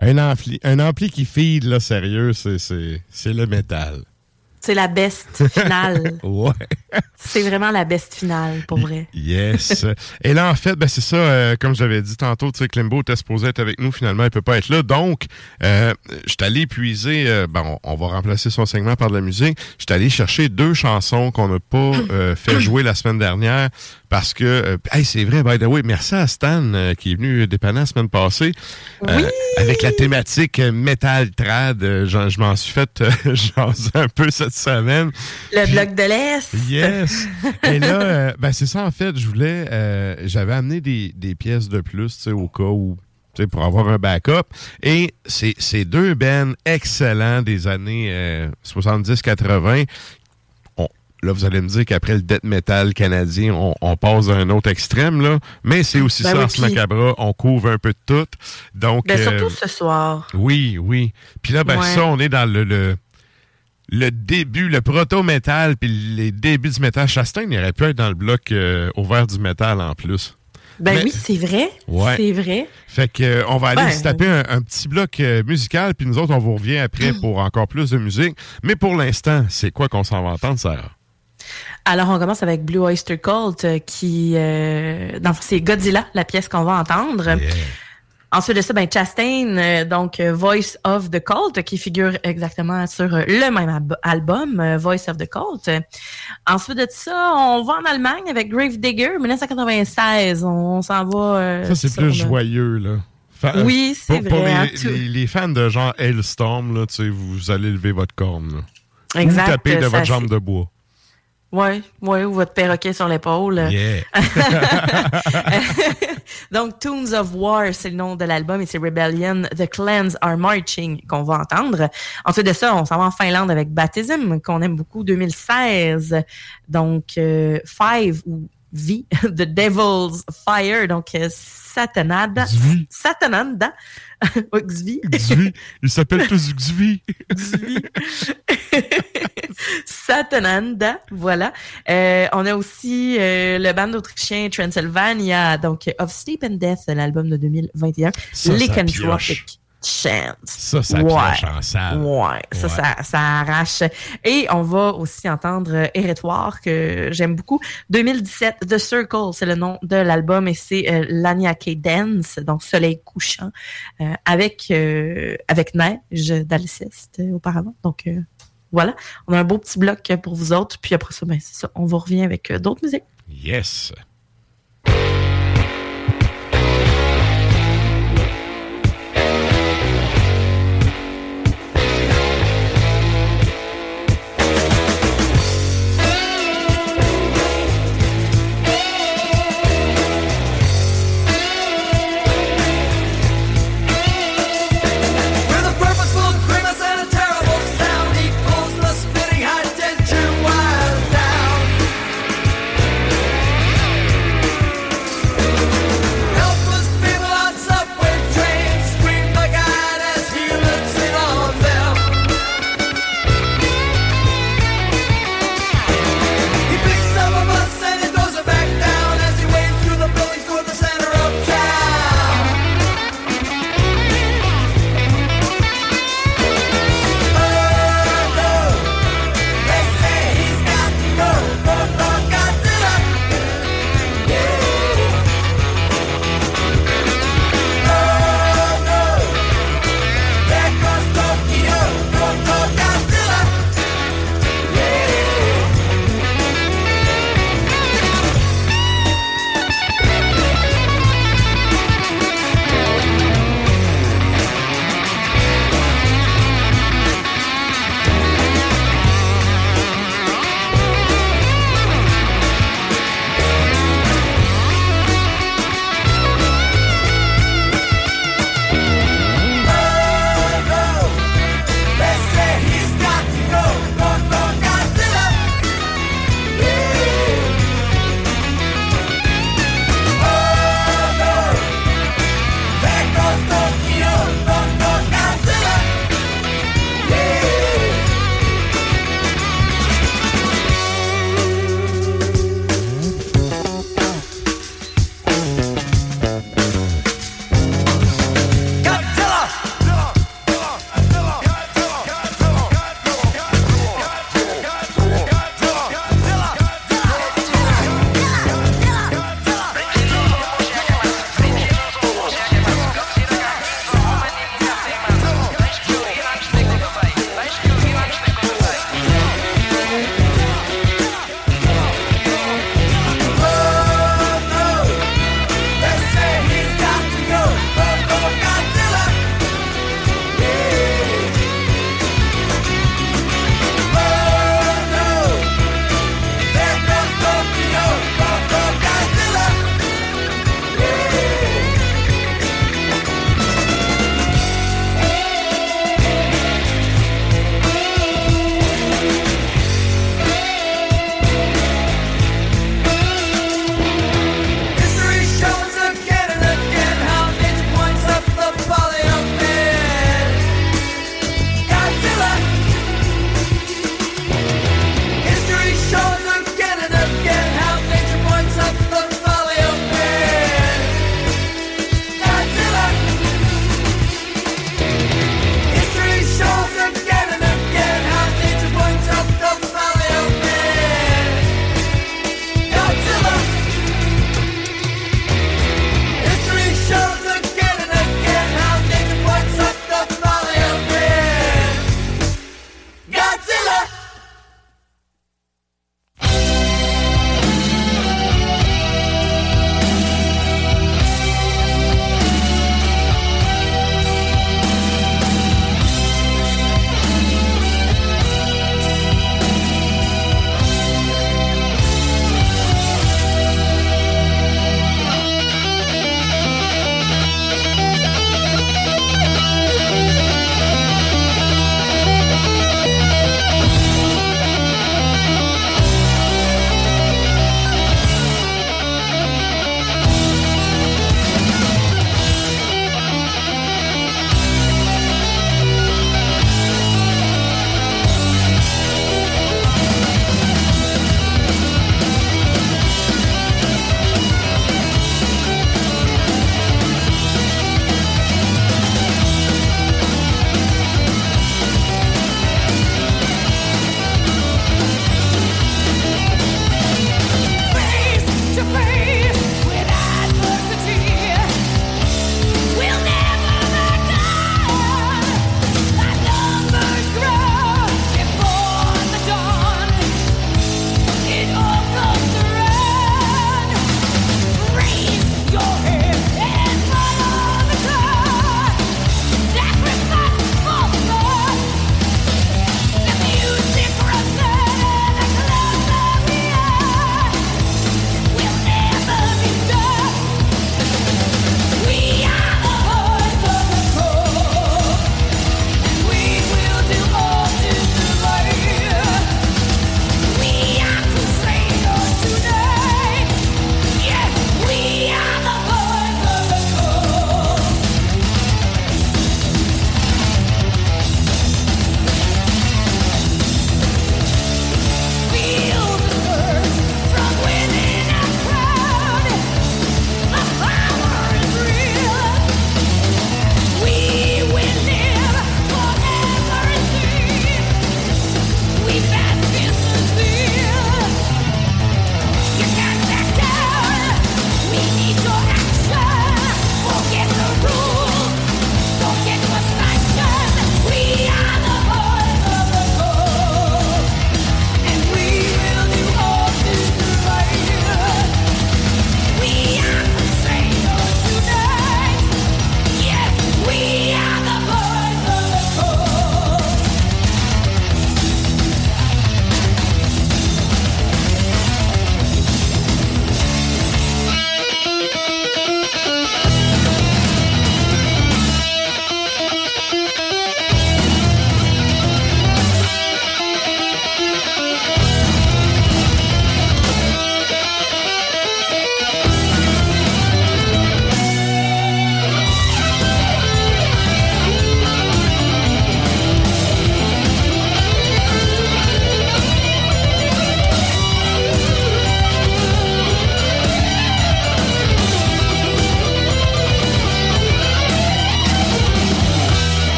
un ampli, un ampli qui feed, là, sérieux, c'est, c'est, c'est le métal. C'est la best finale. Ouais. c'est vraiment la best finale, pour vrai. Yes. Et là, en fait, ben, c'est ça, euh, comme je l'avais dit tantôt, tu sais, Klimbo était supposé être avec nous, finalement, il peut pas être là. Donc, euh, je suis allé puiser, euh, bon, on va remplacer son segment par de la musique. Je suis allé chercher deux chansons qu'on n'a pas euh, fait jouer la semaine dernière parce que, euh, hey, c'est vrai, by the way, merci à Stan euh, qui est venu dépanner la semaine passée. Euh, avec la thématique metal trad, je m'en suis fait un peu cette semaine. Le bloc de l'Est. Yes! Et là, ben c'est ça en fait, je voulais, j'avais amené des, des pièces de plus, tu sais, au cas où, tu sais, pour avoir un backup. Et c'est c'est deux bands excellents des années euh, 70-80. Là, vous allez me dire qu'après le death metal canadien, on, on passe à un autre extrême, là. Mais c'est aussi Ben ça, oui, Ars puis- Macabra. On couvre un peu de tout. Donc, Ben, euh, surtout ce soir. oui, oui. Puis là, ben Ouais. ça, on est dans le, le, le début, le proto-métal, puis les débuts du métal. Chastain, il aurait pu être dans le bloc euh, ouvert du métal en plus. Ben Mais- oui, c'est vrai. Ouais. C'est vrai. Fait que euh, on va aller Ben, se taper un, un petit bloc euh, musical, puis nous autres, on vous revient après pour encore plus de musique. Mais pour l'instant, c'est quoi qu'on s'en va entendre, Sarah? Alors, on commence avec Blue Oyster Cult, euh, qui, euh, dans c'est Godzilla, la pièce qu'on va entendre. Ensuite de ça, ben, Chastain, euh, donc Voice of the Cult, qui figure exactement sur le même album, euh, Voice of the Cult. Ensuite de ça, on va en Allemagne avec Grave Digger, 1996. On s'en va. euh, Ça, c'est plus joyeux, là. Fa- Oui, c'est pour, pour vrai, hein, les, tout- les- les fans de genre Hailstorm, là, tu sais, vous allez lever votre corne. Là. Exact, Ou taper de votre jambe de bois. Ouais, ouais, ou votre perroquet sur l'épaule. Yeah. Donc, Tunes of War, c'est le nom de l'album et c'est Rebellion, The Clans Are Marching qu'on va entendre. Ensuite de ça, on s'en va en Finlande avec Baptism, qu'on aime beaucoup, 2016. Donc, euh, Five ou V, The Devil's Fire, donc euh, Satanada. Satananda. Ouais, Xvi. Xvi. Ils s'appellent tous Xvi. Satananda, voilà. Euh, on a aussi euh, le band autrichien Transylvania, donc Of Sleep and Death, l'album de 2021. Ça, pioche. Chant. Ça, ça ouais. en salle. Ouais, ça, Ouais. ça, ça arrache. Et on va aussi entendre euh, Hérétoire, que j'aime beaucoup. 2017, The Circle, c'est le nom de l'album et c'est euh, l'Aniake Dance, donc Soleil couchant, euh, avec, euh, avec Neige d'Alceste auparavant. Donc voilà, on a un beau petit bloc pour vous autres. Puis après ça, ben, c'est ça, on vous revient avec euh, d'autres musiques. Yes.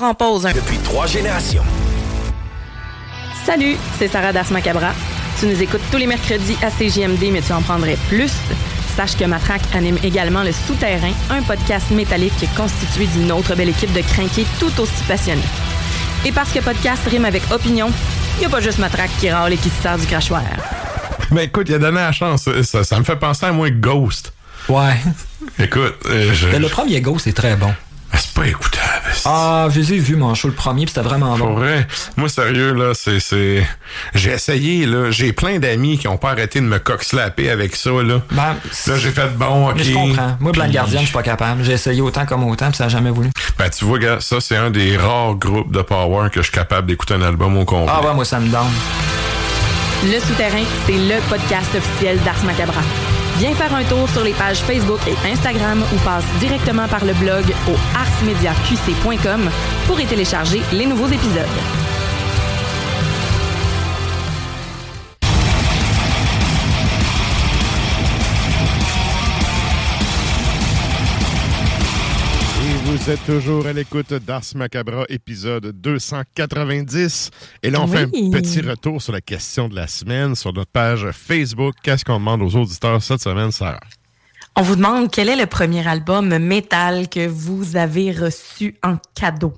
Part en pause. hein. Depuis trois générations. Salut, c'est Sarah Das Macabra. Tu nous écoutes tous les mercredis à CJMD, mais tu en prendrais plus. Sache que Matraque anime également Le Souterrain, un podcast métallique constitué d'une autre belle équipe de crinqués tout aussi passionnés. Et parce que podcast rime avec opinion, il n'y a pas juste Matraque qui râle et qui se sert du crachoir. Ben écoute, il a donné la chance. Ça, ça me fait penser à moi Ghost. Ouais. Écoute, euh, je... Le premier Ghost est très bon. C'est pas écoutable. Ah, je les ai vus, mon show, le premier, puis c'était vraiment Pour bon. vrai, moi sérieux là, c'est j'ai essayé là, j'ai plein d'amis qui ont pas arrêté de me cock-slapper avec ça là. Ben, là j'ai fait bon, OK. Mais je comprends. Moi, Blind Puis- Guardian, je suis pas capable. J'ai essayé autant comme autant, puis ça a jamais voulu. Ben tu vois gars, ça c'est un des rares groupes de power que je suis capable d'écouter un album au complet. Ah ouais, moi, ça me donne. Le Souterrain, c'est le podcast officiel d'Ars Macabra. Viens faire un tour sur les pages Facebook et Instagram ou passe directement par le blog au arsmediaqc.com pour y télécharger les nouveaux épisodes. Êtes toujours à l'écoute d'Ars Macabra, épisode 290. Et là, on fait un petit retour sur la question de la semaine sur notre page Facebook. Qu'est-ce qu'on demande aux auditeurs cette semaine, Sarah? On vous demande quel est le premier album métal que vous avez reçu en cadeau.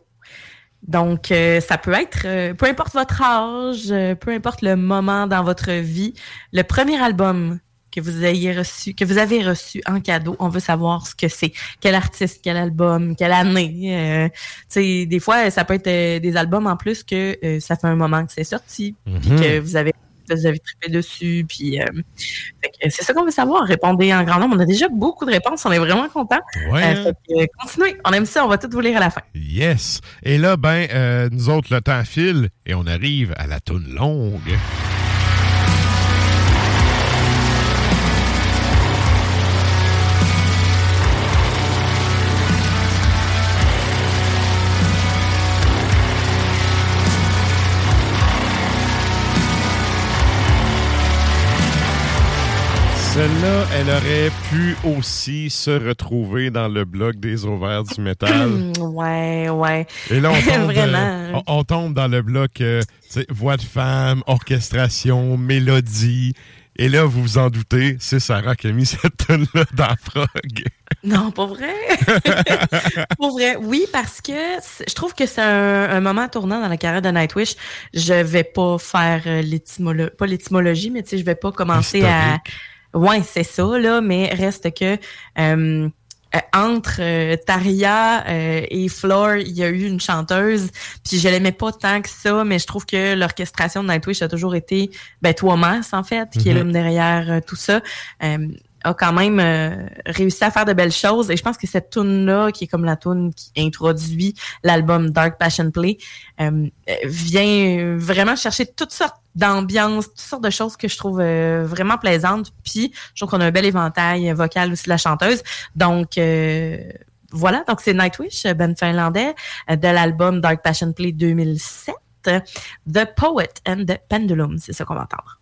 Donc, euh, ça peut être, euh, peu importe votre âge, euh, peu importe le moment dans votre vie, le premier album que vous ayez reçu, que vous avez reçu en cadeau, on veut savoir ce que c'est, quel artiste, quel album, quelle année. Euh, tu sais, des fois, ça peut être euh, des albums en plus que euh, ça fait un moment que c'est sorti, puis Mhm. que vous avez vous avez trippé dessus, puis euh, c'est ça qu'on veut savoir. Répondez en grand nombre. On a déjà beaucoup de réponses. On est vraiment contents. Ouais, fait que, euh, continuez. On aime ça. On va tout vous lire à la fin. Yes. Et là, ben, euh, nous autres, le temps file et on arrive à la toune longue. Celle-là, elle aurait pu aussi se retrouver dans le blog des ovaires du métal. ouais, ouais. Et là, on tombe, Vraiment. euh, on, on tombe dans le bloc euh, voix de femme, orchestration, mélodie. Et là, vous vous en doutez, c'est Sarah qui a mis cette tune-là dans Frog. Non, pas vrai. pour vrai, oui, parce que je trouve que c'est un, un moment tournant dans la carrière de Nightwish. Je vais pas faire euh, l'étymologie, pas l'étymologie, mais tu sais, je vais pas commencer à. Ouais, c'est ça là, mais reste que euh, euh, entre euh, Taria euh, et Floor, il y a eu une chanteuse, puis je l'aimais pas tant que ça, mais je trouve que l'orchestration de Nightwish a toujours été ben Thomas en fait, qui est Mhm. l'homme derrière tout ça. euh, a quand même réussi à faire de belles choses et je pense que cette tune là qui est comme la tune qui introduit l'album Dark Passion Play vient vraiment chercher toutes sortes d'ambiances, toutes sortes de choses que je trouve euh, vraiment plaisantes. Puis je trouve qu'on a un bel éventail vocal aussi de la chanteuse. Donc euh, voilà, donc c'est Nightwish, Ben finlandais, de l'album Dark Passion Play 2007, euh, The Poet and the Pendulum, c'est ça qu'on va entendre.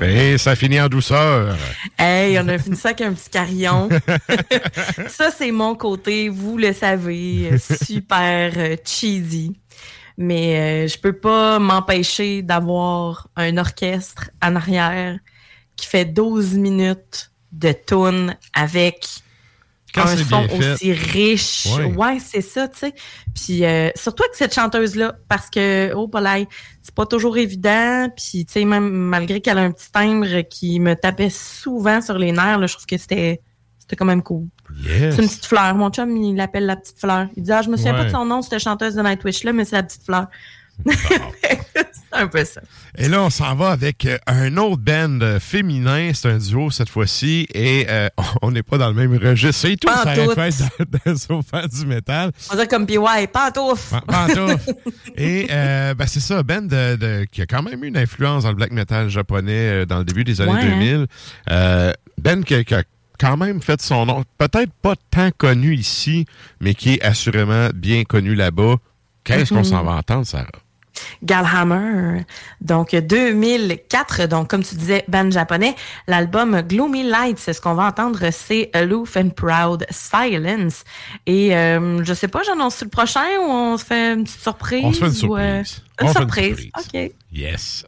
Et ça finit en douceur. Hey, on a fini ça avec un petit carillon. ça, c'est mon côté, vous le savez, super euh, cheesy. Mais euh, je peux pas m'empêcher d'avoir un orchestre en arrière qui fait 12 minutes de tune avec Quand un son aussi riche. Ouais. Ouais, c'est ça, tu sais. Puis euh, surtout avec cette chanteuse-là, parce que, oh, Paulay, c'est pas toujours évident. Puis, tu sais, même malgré qu'elle a un petit timbre qui me tapait souvent sur les nerfs, là, je trouve que c'était c'était quand même cool. Yes. C'est une petite fleur. Mon chum, il l'appelle la petite fleur. Il dit, ah, je me souviens Ouais. pas de son nom, cette chanteuse de Nightwish-là, mais c'est la petite fleur. C'est un peu ça. Et là, on s'en va avec euh, un autre band euh, féminin. C'est un duo cette fois-ci. Et euh, on n'est pas dans le même registre. C'est tout. Ça fait du métal. On va dire comme PY, pantouf. Pantouf. Et euh, ben, c'est ça, band de, de- qui a quand même eu une influence dans le black metal japonais dans le début des années Ouais, hein. 2000. Euh, band qui, a- qui a quand même fait son nom. Peut-être pas tant connu ici, mais qui est assurément bien connu là-bas. Qu'est-ce qu'on Mhm. s'en va entendre, Sarah? Galhammer. Donc, 2004, donc comme tu disais, band japonais. L'album Gloomy Lights, c'est ce qu'on va entendre, c'est Aloof and Proud Silence. Et euh, je sais pas, j'annonce le prochain ou on se fait une petite surprise? On se fait une ou, euh, surprise. une On fait une surprise. surprise. OK. Yes.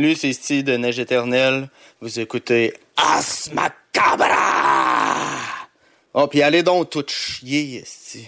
Salut, c'est de Neige Éternelle. Vous écoutez As Macabra! Oh, puis allez donc tout chier, esti.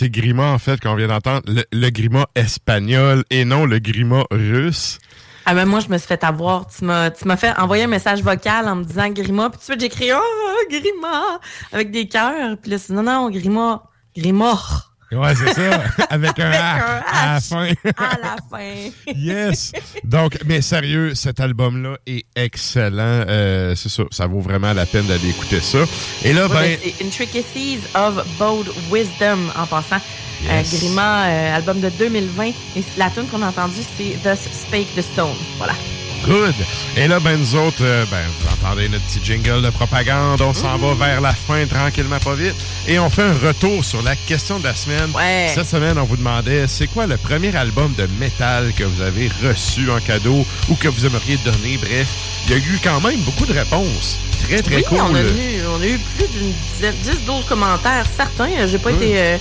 C'est Grima en fait qu'on vient d'entendre, le, le Grima espagnol et non le Grima russe. Ah ben moi, je me suis fait avoir. Tu m'as, tu m'as fait envoyer un message vocal en me disant Grima. Puis tout de suite, j'ai Oh, Grima avec des cœurs. Puis là, c'est non, non, Grima. Grima. Ouais, c'est ça, avec un Avec H un à la fin. à la fin. yes. Donc, mais sérieux, cet album-là est excellent. Euh, c'est ça, ça vaut vraiment la peine d'aller écouter ça. Et là, Ouais, ben, c'est Intricacies of Bold Wisdom en passant. Yes. Euh, Grima, euh, album de 2020. Et la tune qu'on a entendue, c'est Thus Spake the Stone. Voilà. Good. Et là, ben, nous autres, euh, ben, vous entendez notre petit jingle de propagande. On s'en va vers la fin tranquillement, pas vite. Et on fait un retour sur la question de la semaine. Cette semaine, on vous demandait, c'est quoi le premier album de métal que vous avez reçu en cadeau ou que vous aimeriez donner? Bref, il y a eu quand même beaucoup de réponses. Très, très oui, cool. on, a eu, on a eu plus d'une dizaine, 10-12 commentaires. Certains, j'ai pas été. euh,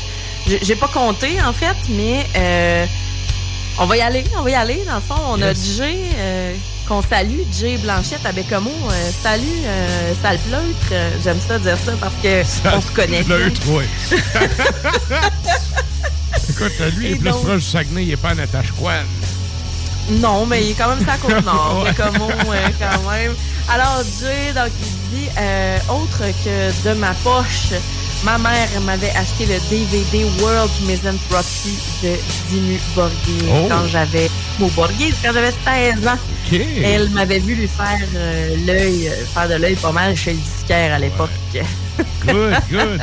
j'ai pas compté, en fait, mais euh, on va y aller. On va y aller. Dans le fond, on a. Jay, euh, qu'on salue, Jay Blanchette à Bécamo. Euh, salut, euh, sale pleutre. Euh, J'aime ça dire ça parce que on se connaît. bien. L'autre, oui. Écoute, lui, il est plus donc- proche du Saguenay, il est pas à Natashquan. Non, mais il est quand même sa côte nord, Ouais. Bécamo, ouais, quand même. Alors, Jay, donc, il dit, euh, autre que de ma poche, ma mère m'avait acheté le DVD World Misanthropy de Borgir Oh. quand j'avais, au Borgir, quand j'avais 16 ans. Elle m'avait vu lui faire euh, l'œil, faire de l'œil pas mal chez le disquaire à l'époque. Good, good.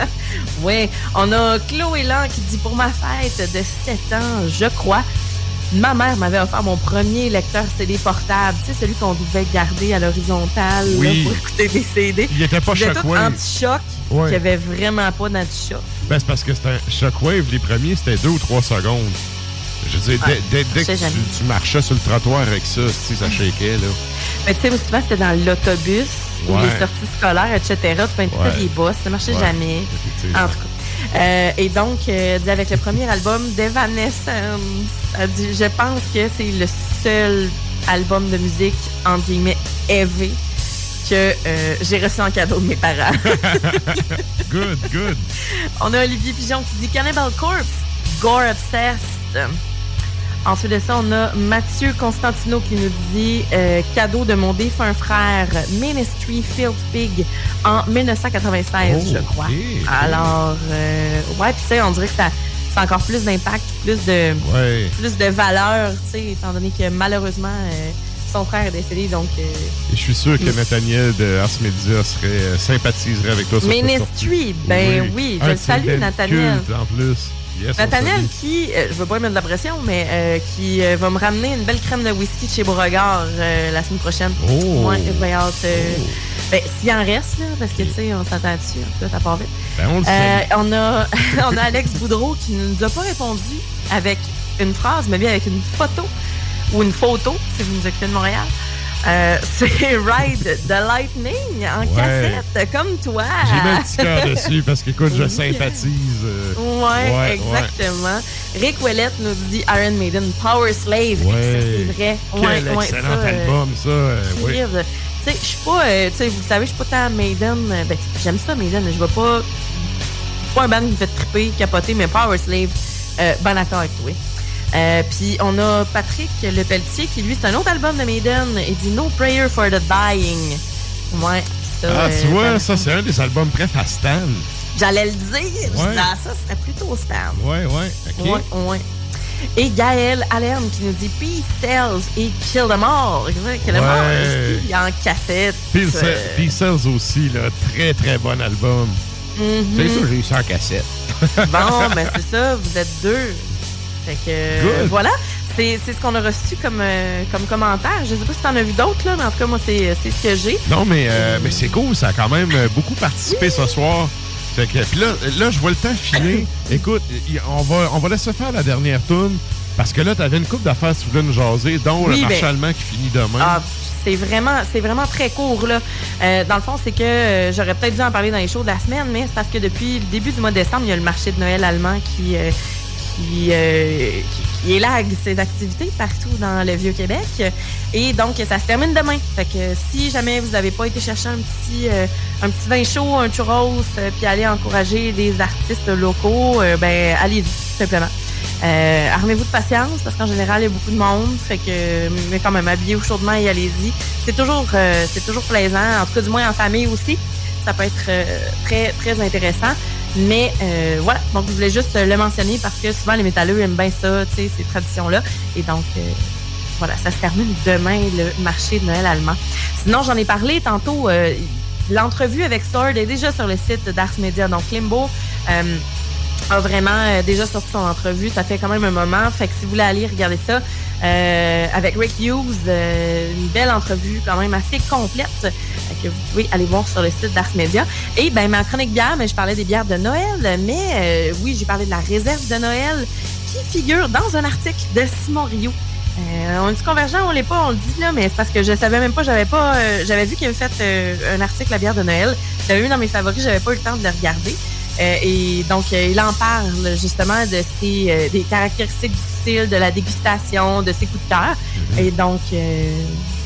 Oui, on a Chloé Lan qui dit pour ma fête de 7 ans, je crois, ma mère m'avait offert mon premier lecteur CD portable, tu sais, celui qu'on devait garder à l'horizontale Oui. pour écouter des CD. Il était pas Shockwave. anti-choc, Ouais. qu'il n'y avait vraiment pas d'anti-choc. Ben, c'est parce que c'était un Shockwave, les premiers, c'était deux ou trois secondes. Je veux dire, Ouais, dès, dès- que tu, tu marchais sur le trottoir avec ça, si ça shakeait, là. Mais tu sais, souvent c'était dans l'autobus ou les sorties scolaires, etc. Tu Ouais. des bosses, ça marchait jamais. En tout cas. Euh, et donc, euh, avec le premier album d'Evanescence, elle dit, je pense que c'est le seul album de musique, entre guillemets, heavy que euh, j'ai reçu en cadeau de mes parents. good, good. On a Olivier Pigeon qui dit Cannibal Corpse, Gore Obsessed. Ensuite de ça, on a Mathieu Constantino qui nous dit euh, cadeau de mon défunt frère Ministry Field Pig en 1996, Oh, je crois. Alors, euh, ouais, puis tu sais, on dirait que ça, c'est encore plus d'impact, plus de, Ouais. plus de valeur, tu sais, étant donné que malheureusement, euh, son frère est décédé, donc... euh, Et je suis sûr que Nathaniel de Ars Media serait, sympathiserait avec toi Nestui, ben oui, je le de ses salue, Nathaniel. en plus. Yes, Nathaniel qui, euh, je veux pas mettre de la pression, mais euh, qui euh, va me ramener une belle crème de whisky de chez Beauregard euh, la semaine prochaine. Oh. Ouais, ben, hâte, euh, ben, s'il en reste, là, parce que tu sais, on s'attend dessus, ça part vite. Ben, on le sait. on, a, on a Alex Boudreau qui ne nous a pas répondu avec une phrase, mais bien avec une photo ou une photo, si vous nous écoutez de Montréal. Euh, c'est Ride the Lightning en Ouais. cassette, comme toi. J'ai mis un petit cœur dessus parce qu'écoute, je Oui. sympathise. euh, Ouais, ouais, exactement. Rick Ouellette nous dit Iron Maiden, Power Slave. C'est vrai. Quel ouais, ouais, excellent ça, euh, album, ça. euh, oui. Crève. Tu sais, je suis pas, tu sais, vous le savez, je suis pas tant Maiden. Ben, j'aime ça, Maiden, je vais pas. Pas un band qui me fait triper, capoter, mais Power Slave, euh, bon accord avec toi. Euh, Puis on a Patrick Le Pelletier qui, lui, c'est un autre album de Maiden. Il dit No Prayer for the Dying. Ouais, ça. Ah, tu euh, vois, ça, c'est un des albums prêts à Stan. J'allais le dire. Ouais. ah, ça serait plutôt Stan. Ouais, ouais, ok. Ouais, ouais. Et Gaël Allerne qui nous dit Peace Cells et Kill Them All. Kill Them All Ouais. aussi, en cassette. Peace Euh, Cells aussi, là. Très, très bon album. Mhm. C'est ça, j'ai eu ça en cassette. Bon, ben c'est ça, vous êtes deux. Fait que euh, Good. voilà, c'est ce qu'on a reçu comme, euh, comme commentaire. Je sais pas si t'en as vu d'autres, là, mais en tout cas, moi, c'est c'est ce que j'ai. Non, mais, euh, mais c'est cool, ça a quand même euh, beaucoup participé ce soir. Fait que, puis là, là, je vois le temps filer. Écoute, on va, on va laisser faire la dernière tune. Parce que là, t'avais une coupe d'affaires que tu voulais nous jaser, dont Oui, le marché ben- allemand qui finit demain. Ah, c'est vraiment, c'est vraiment très court là. Euh, dans le fond, c'est que euh, j'aurais peut-être dû en parler dans les shows de la semaine, mais c'est parce que depuis le début du mois de décembre, il y a le marché de Noël allemand qui euh, qui, euh, qui, qui élague ses activités partout dans le vieux Québec. Et donc, ça se termine demain. Fait que si jamais vous n'avez pas été chercher un petit euh, un petit vin chaud, un churros, euh, puis aller encourager des artistes locaux, euh, ben allez-y, tout simplement. Euh, armez-vous de patience parce qu'en général, il y a beaucoup de monde. Fait que, mais quand même, habillez-vous chaudement et allez-y. C'est toujours, euh, c'est toujours plaisant. En tout cas, du moins en famille aussi. Ça peut être euh, très, très intéressant. Mais euh, voilà, donc je voulais juste le mentionner parce que souvent les métalleux aiment bien ça, tu sais, ces traditions-là. Et donc, euh, voilà, ça se termine demain, le marché de Noël allemand. Sinon, j'en ai parlé tantôt. euh, L'entrevue avec Sword est déjà sur le site d'Ars Media. Donc, Limbo euh, a vraiment euh, déjà sorti son entrevue. Ça fait quand même un moment. Fait que si vous voulez aller regarder ça, euh, avec Rick Hughes, euh, une belle entrevue quand même assez complète euh, que vous pouvez aller voir sur le site d'Ars Media. Et ben ma chronique bière, mais je parlais des bières de Noël, mais euh, oui, j'ai parlé de la réserve de Noël qui figure dans un article de Simon Rio. Euh, on est convergent, on l'est pas, on le dit là, mais c'est parce que je savais même pas, j'avais pas, euh, j'avais vu qu'il avait fait euh, un article la bière de Noël. J'avais vu dans mes favoris, j'avais pas eu le temps de le regarder. Euh, et donc, euh, il en parle justement de ses, euh, des caractéristiques du style, de la dégustation, de ses coups de cœur. Et donc, je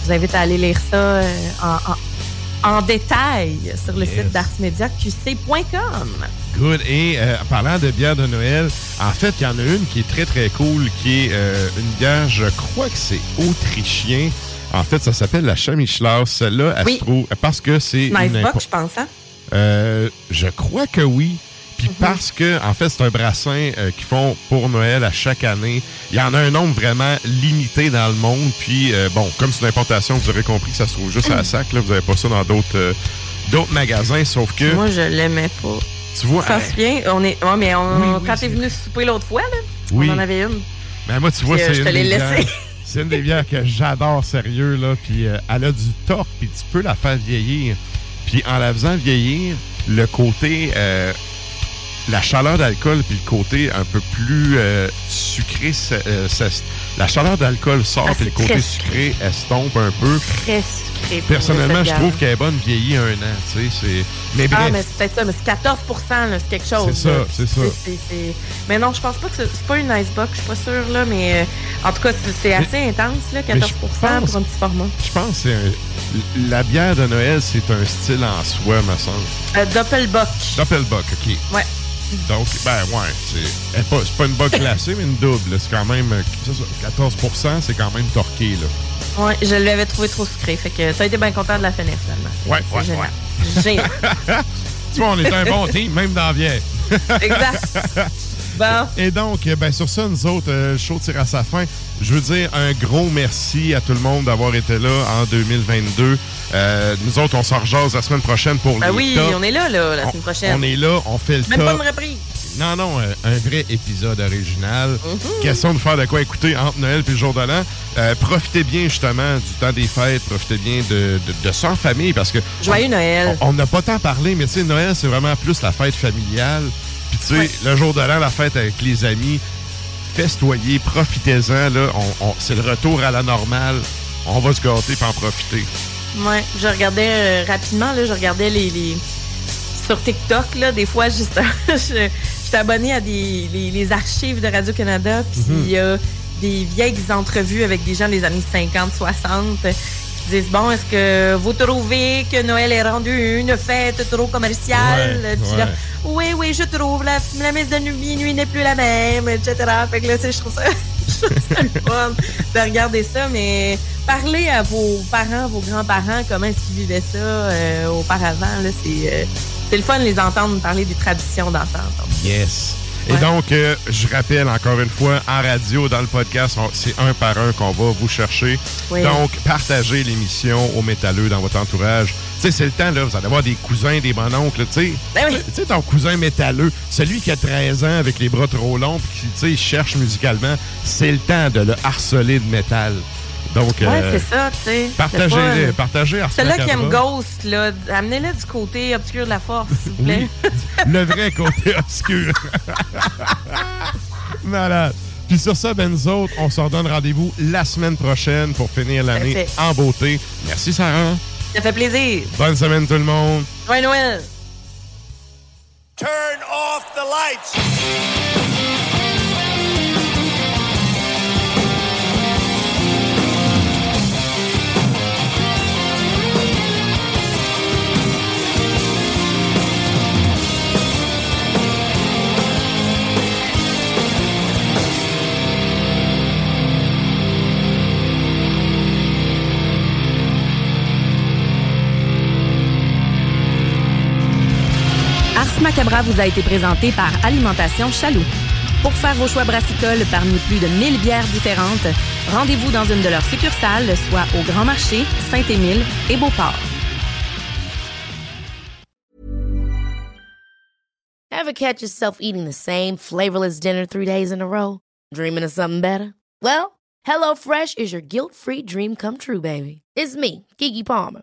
vous invite à aller lire ça en, en, en détail sur le Yes. site d'artsmediaqc.com. Good. Et en parlant de bière de Noël, en fait, il y en a une qui est très, très cool, qui est une bière, je crois que c'est autrichien. En fait, ça s'appelle la Chamischlaus. Celle-là, elle Oui. se trouve... Parce que c'est... une Nice box, je pense, hein? Euh, je crois que oui. Puis Mhm. parce que, en fait, c'est un brassin euh, qu'ils font pour Noël à chaque année. Il y en a un nombre vraiment limité dans le monde. Puis, euh, bon, comme c'est une importation, vous aurez compris que ça se trouve juste à la sac. Là, vous n'avez pas ça dans d'autres euh, d'autres magasins. Sauf que, Moi, je l'aimais pas. tu vois, Ça se vient, on est. Ouais, mais on, Oui, oui, quand t'es venu souper l'autre fois, là, Oui. on en avait une. Ben moi, tu vois, c'est je te l'ai c'est une des bières que j'adore, sérieux, là. Puis euh, elle a du torque, puis tu peux la faire vieillir. Puis en la faisant vieillir, le côté... euh, la chaleur d'alcool, puis le côté un peu plus euh, sucré, ça- euh, la chaleur d'alcool sort, Ah, puis le côté sucré estompe un peu. Très sucré. Personnellement, je trouve qu'elle est bonne vieillie un an, tu sais. c'est- Mais bref, Ah, mais c'est peut-être ça, mais c'est 14 là, c'est quelque chose. C'est ça, c'est ça. Mais non, je pense pas que c'est pas une icebox, je suis pas sûre, là, mais euh, en tout cas, c'est- assez intense, là, mais je 14 pense- pour un petit format. je pense que un- la bière de Noël, c'est un style en soi, me semble. Euh, Doppelbock. Doppelbock, OK. Ouais. Donc, ben ouais, c'est pas, pas une bock classée, mais une double. C'est quand même, euh, c'est 14 quand même torqué, là. Ouais, je l'avais trouvé trop sucré, fait que t'as été bien content de la finir, finalement. C'est- Ouais, c'est ouais, génial. Génial. Tu vois, on est un bon team, même dans la. Exact. Bon. Et donc, ben, sur ça, nous autres, euh, le show tire à sa fin. Je veux dire un gros merci à tout le monde d'avoir été là en 2022. Euh, nous autres, on s'en rejase la semaine prochaine pour Ben les oui, on est là, là, la semaine prochaine. On est là, on fait le Même top. pas une reprise. Non, non, euh, un vrai épisode original. Mhm. Question de faire de quoi écouter entre Noël et le jour de l'an. Euh, profitez bien justement du temps des fêtes, profitez bien de, de, famille parce que. Joyeux Noël. On on n'a pas tant parlé, mais tu sais, Noël, c'est vraiment plus la fête familiale. Tu sais, le jour de l'an, la fête avec les amis, festoyez, profitez-en. Là, on, on- c'est le retour à la normale. On va se gâter et en profiter. Ouais, je regardais euh, rapidement, là, je regardais les, les- sur TikTok, là, des fois, juste, je, j'étais abonnée à des, les, les archives de Radio-Canada, puis Mhm. il y a des vieilles entrevues avec des gens des années 50, 60 qui disent, bon, est-ce que vous trouvez que Noël est rendu une fête trop commerciale? Ouais, Puis ouais. là, oui, oui, je trouve, la, la messe de minuit n'est plus la même, etc. Fait que là, je trouve ça, je trouve ça le fun de regarder ça, mais parlez à vos parents, vos grands-parents, comment est-ce qu'ils vivaient ça euh, auparavant, là, c'est, euh, c'est le fun de les entendre parler des traditions d'antan. Yes. Et donc, euh, je rappelle encore une fois, en radio, dans le podcast, c'est un par un qu'on va vous chercher. Oui. Donc, partagez l'émission aux métalleux dans votre entourage. Tu sais, c'est le temps, là, vous allez avoir des cousins, des mononcles, tu sais. Ben Tu sais, ton cousin métalleux, celui qui a 13 ans avec les bras trop longs puis qui, tu sais, cherche musicalement, c'est le temps de le harceler de métal. Donc, Ouais, euh, c'est ça, tu sais. partagez-les, C'est pas- partagez Celui-là qui aime. Ghost, là, amenez-le du côté obscur de la force, s'il vous plaît. le vrai côté obscur. Malade. Puis sur ça, ben nous autres, on se redonne rendez-vous la semaine prochaine pour finir l'année en beauté. Merci Sarah. Ça fait plaisir. Bonne semaine tout le monde. Joyeux Noël. Turn off the lights. Macabra vous a été présenté par Alimentation Chaloux. Pour faire vos choix brassicoles parmi plus de 1000 bières différentes, rendez-vous dans une de leurs succursales, soit au Grand Marché, Saint-Émile et Beauport. Ever catch yourself eating the same flavorless dinner three days in a row? Dreaming of something better? Well, HelloFresh is your guilt-free dream come true, baby. It's me, Kiki Palmer.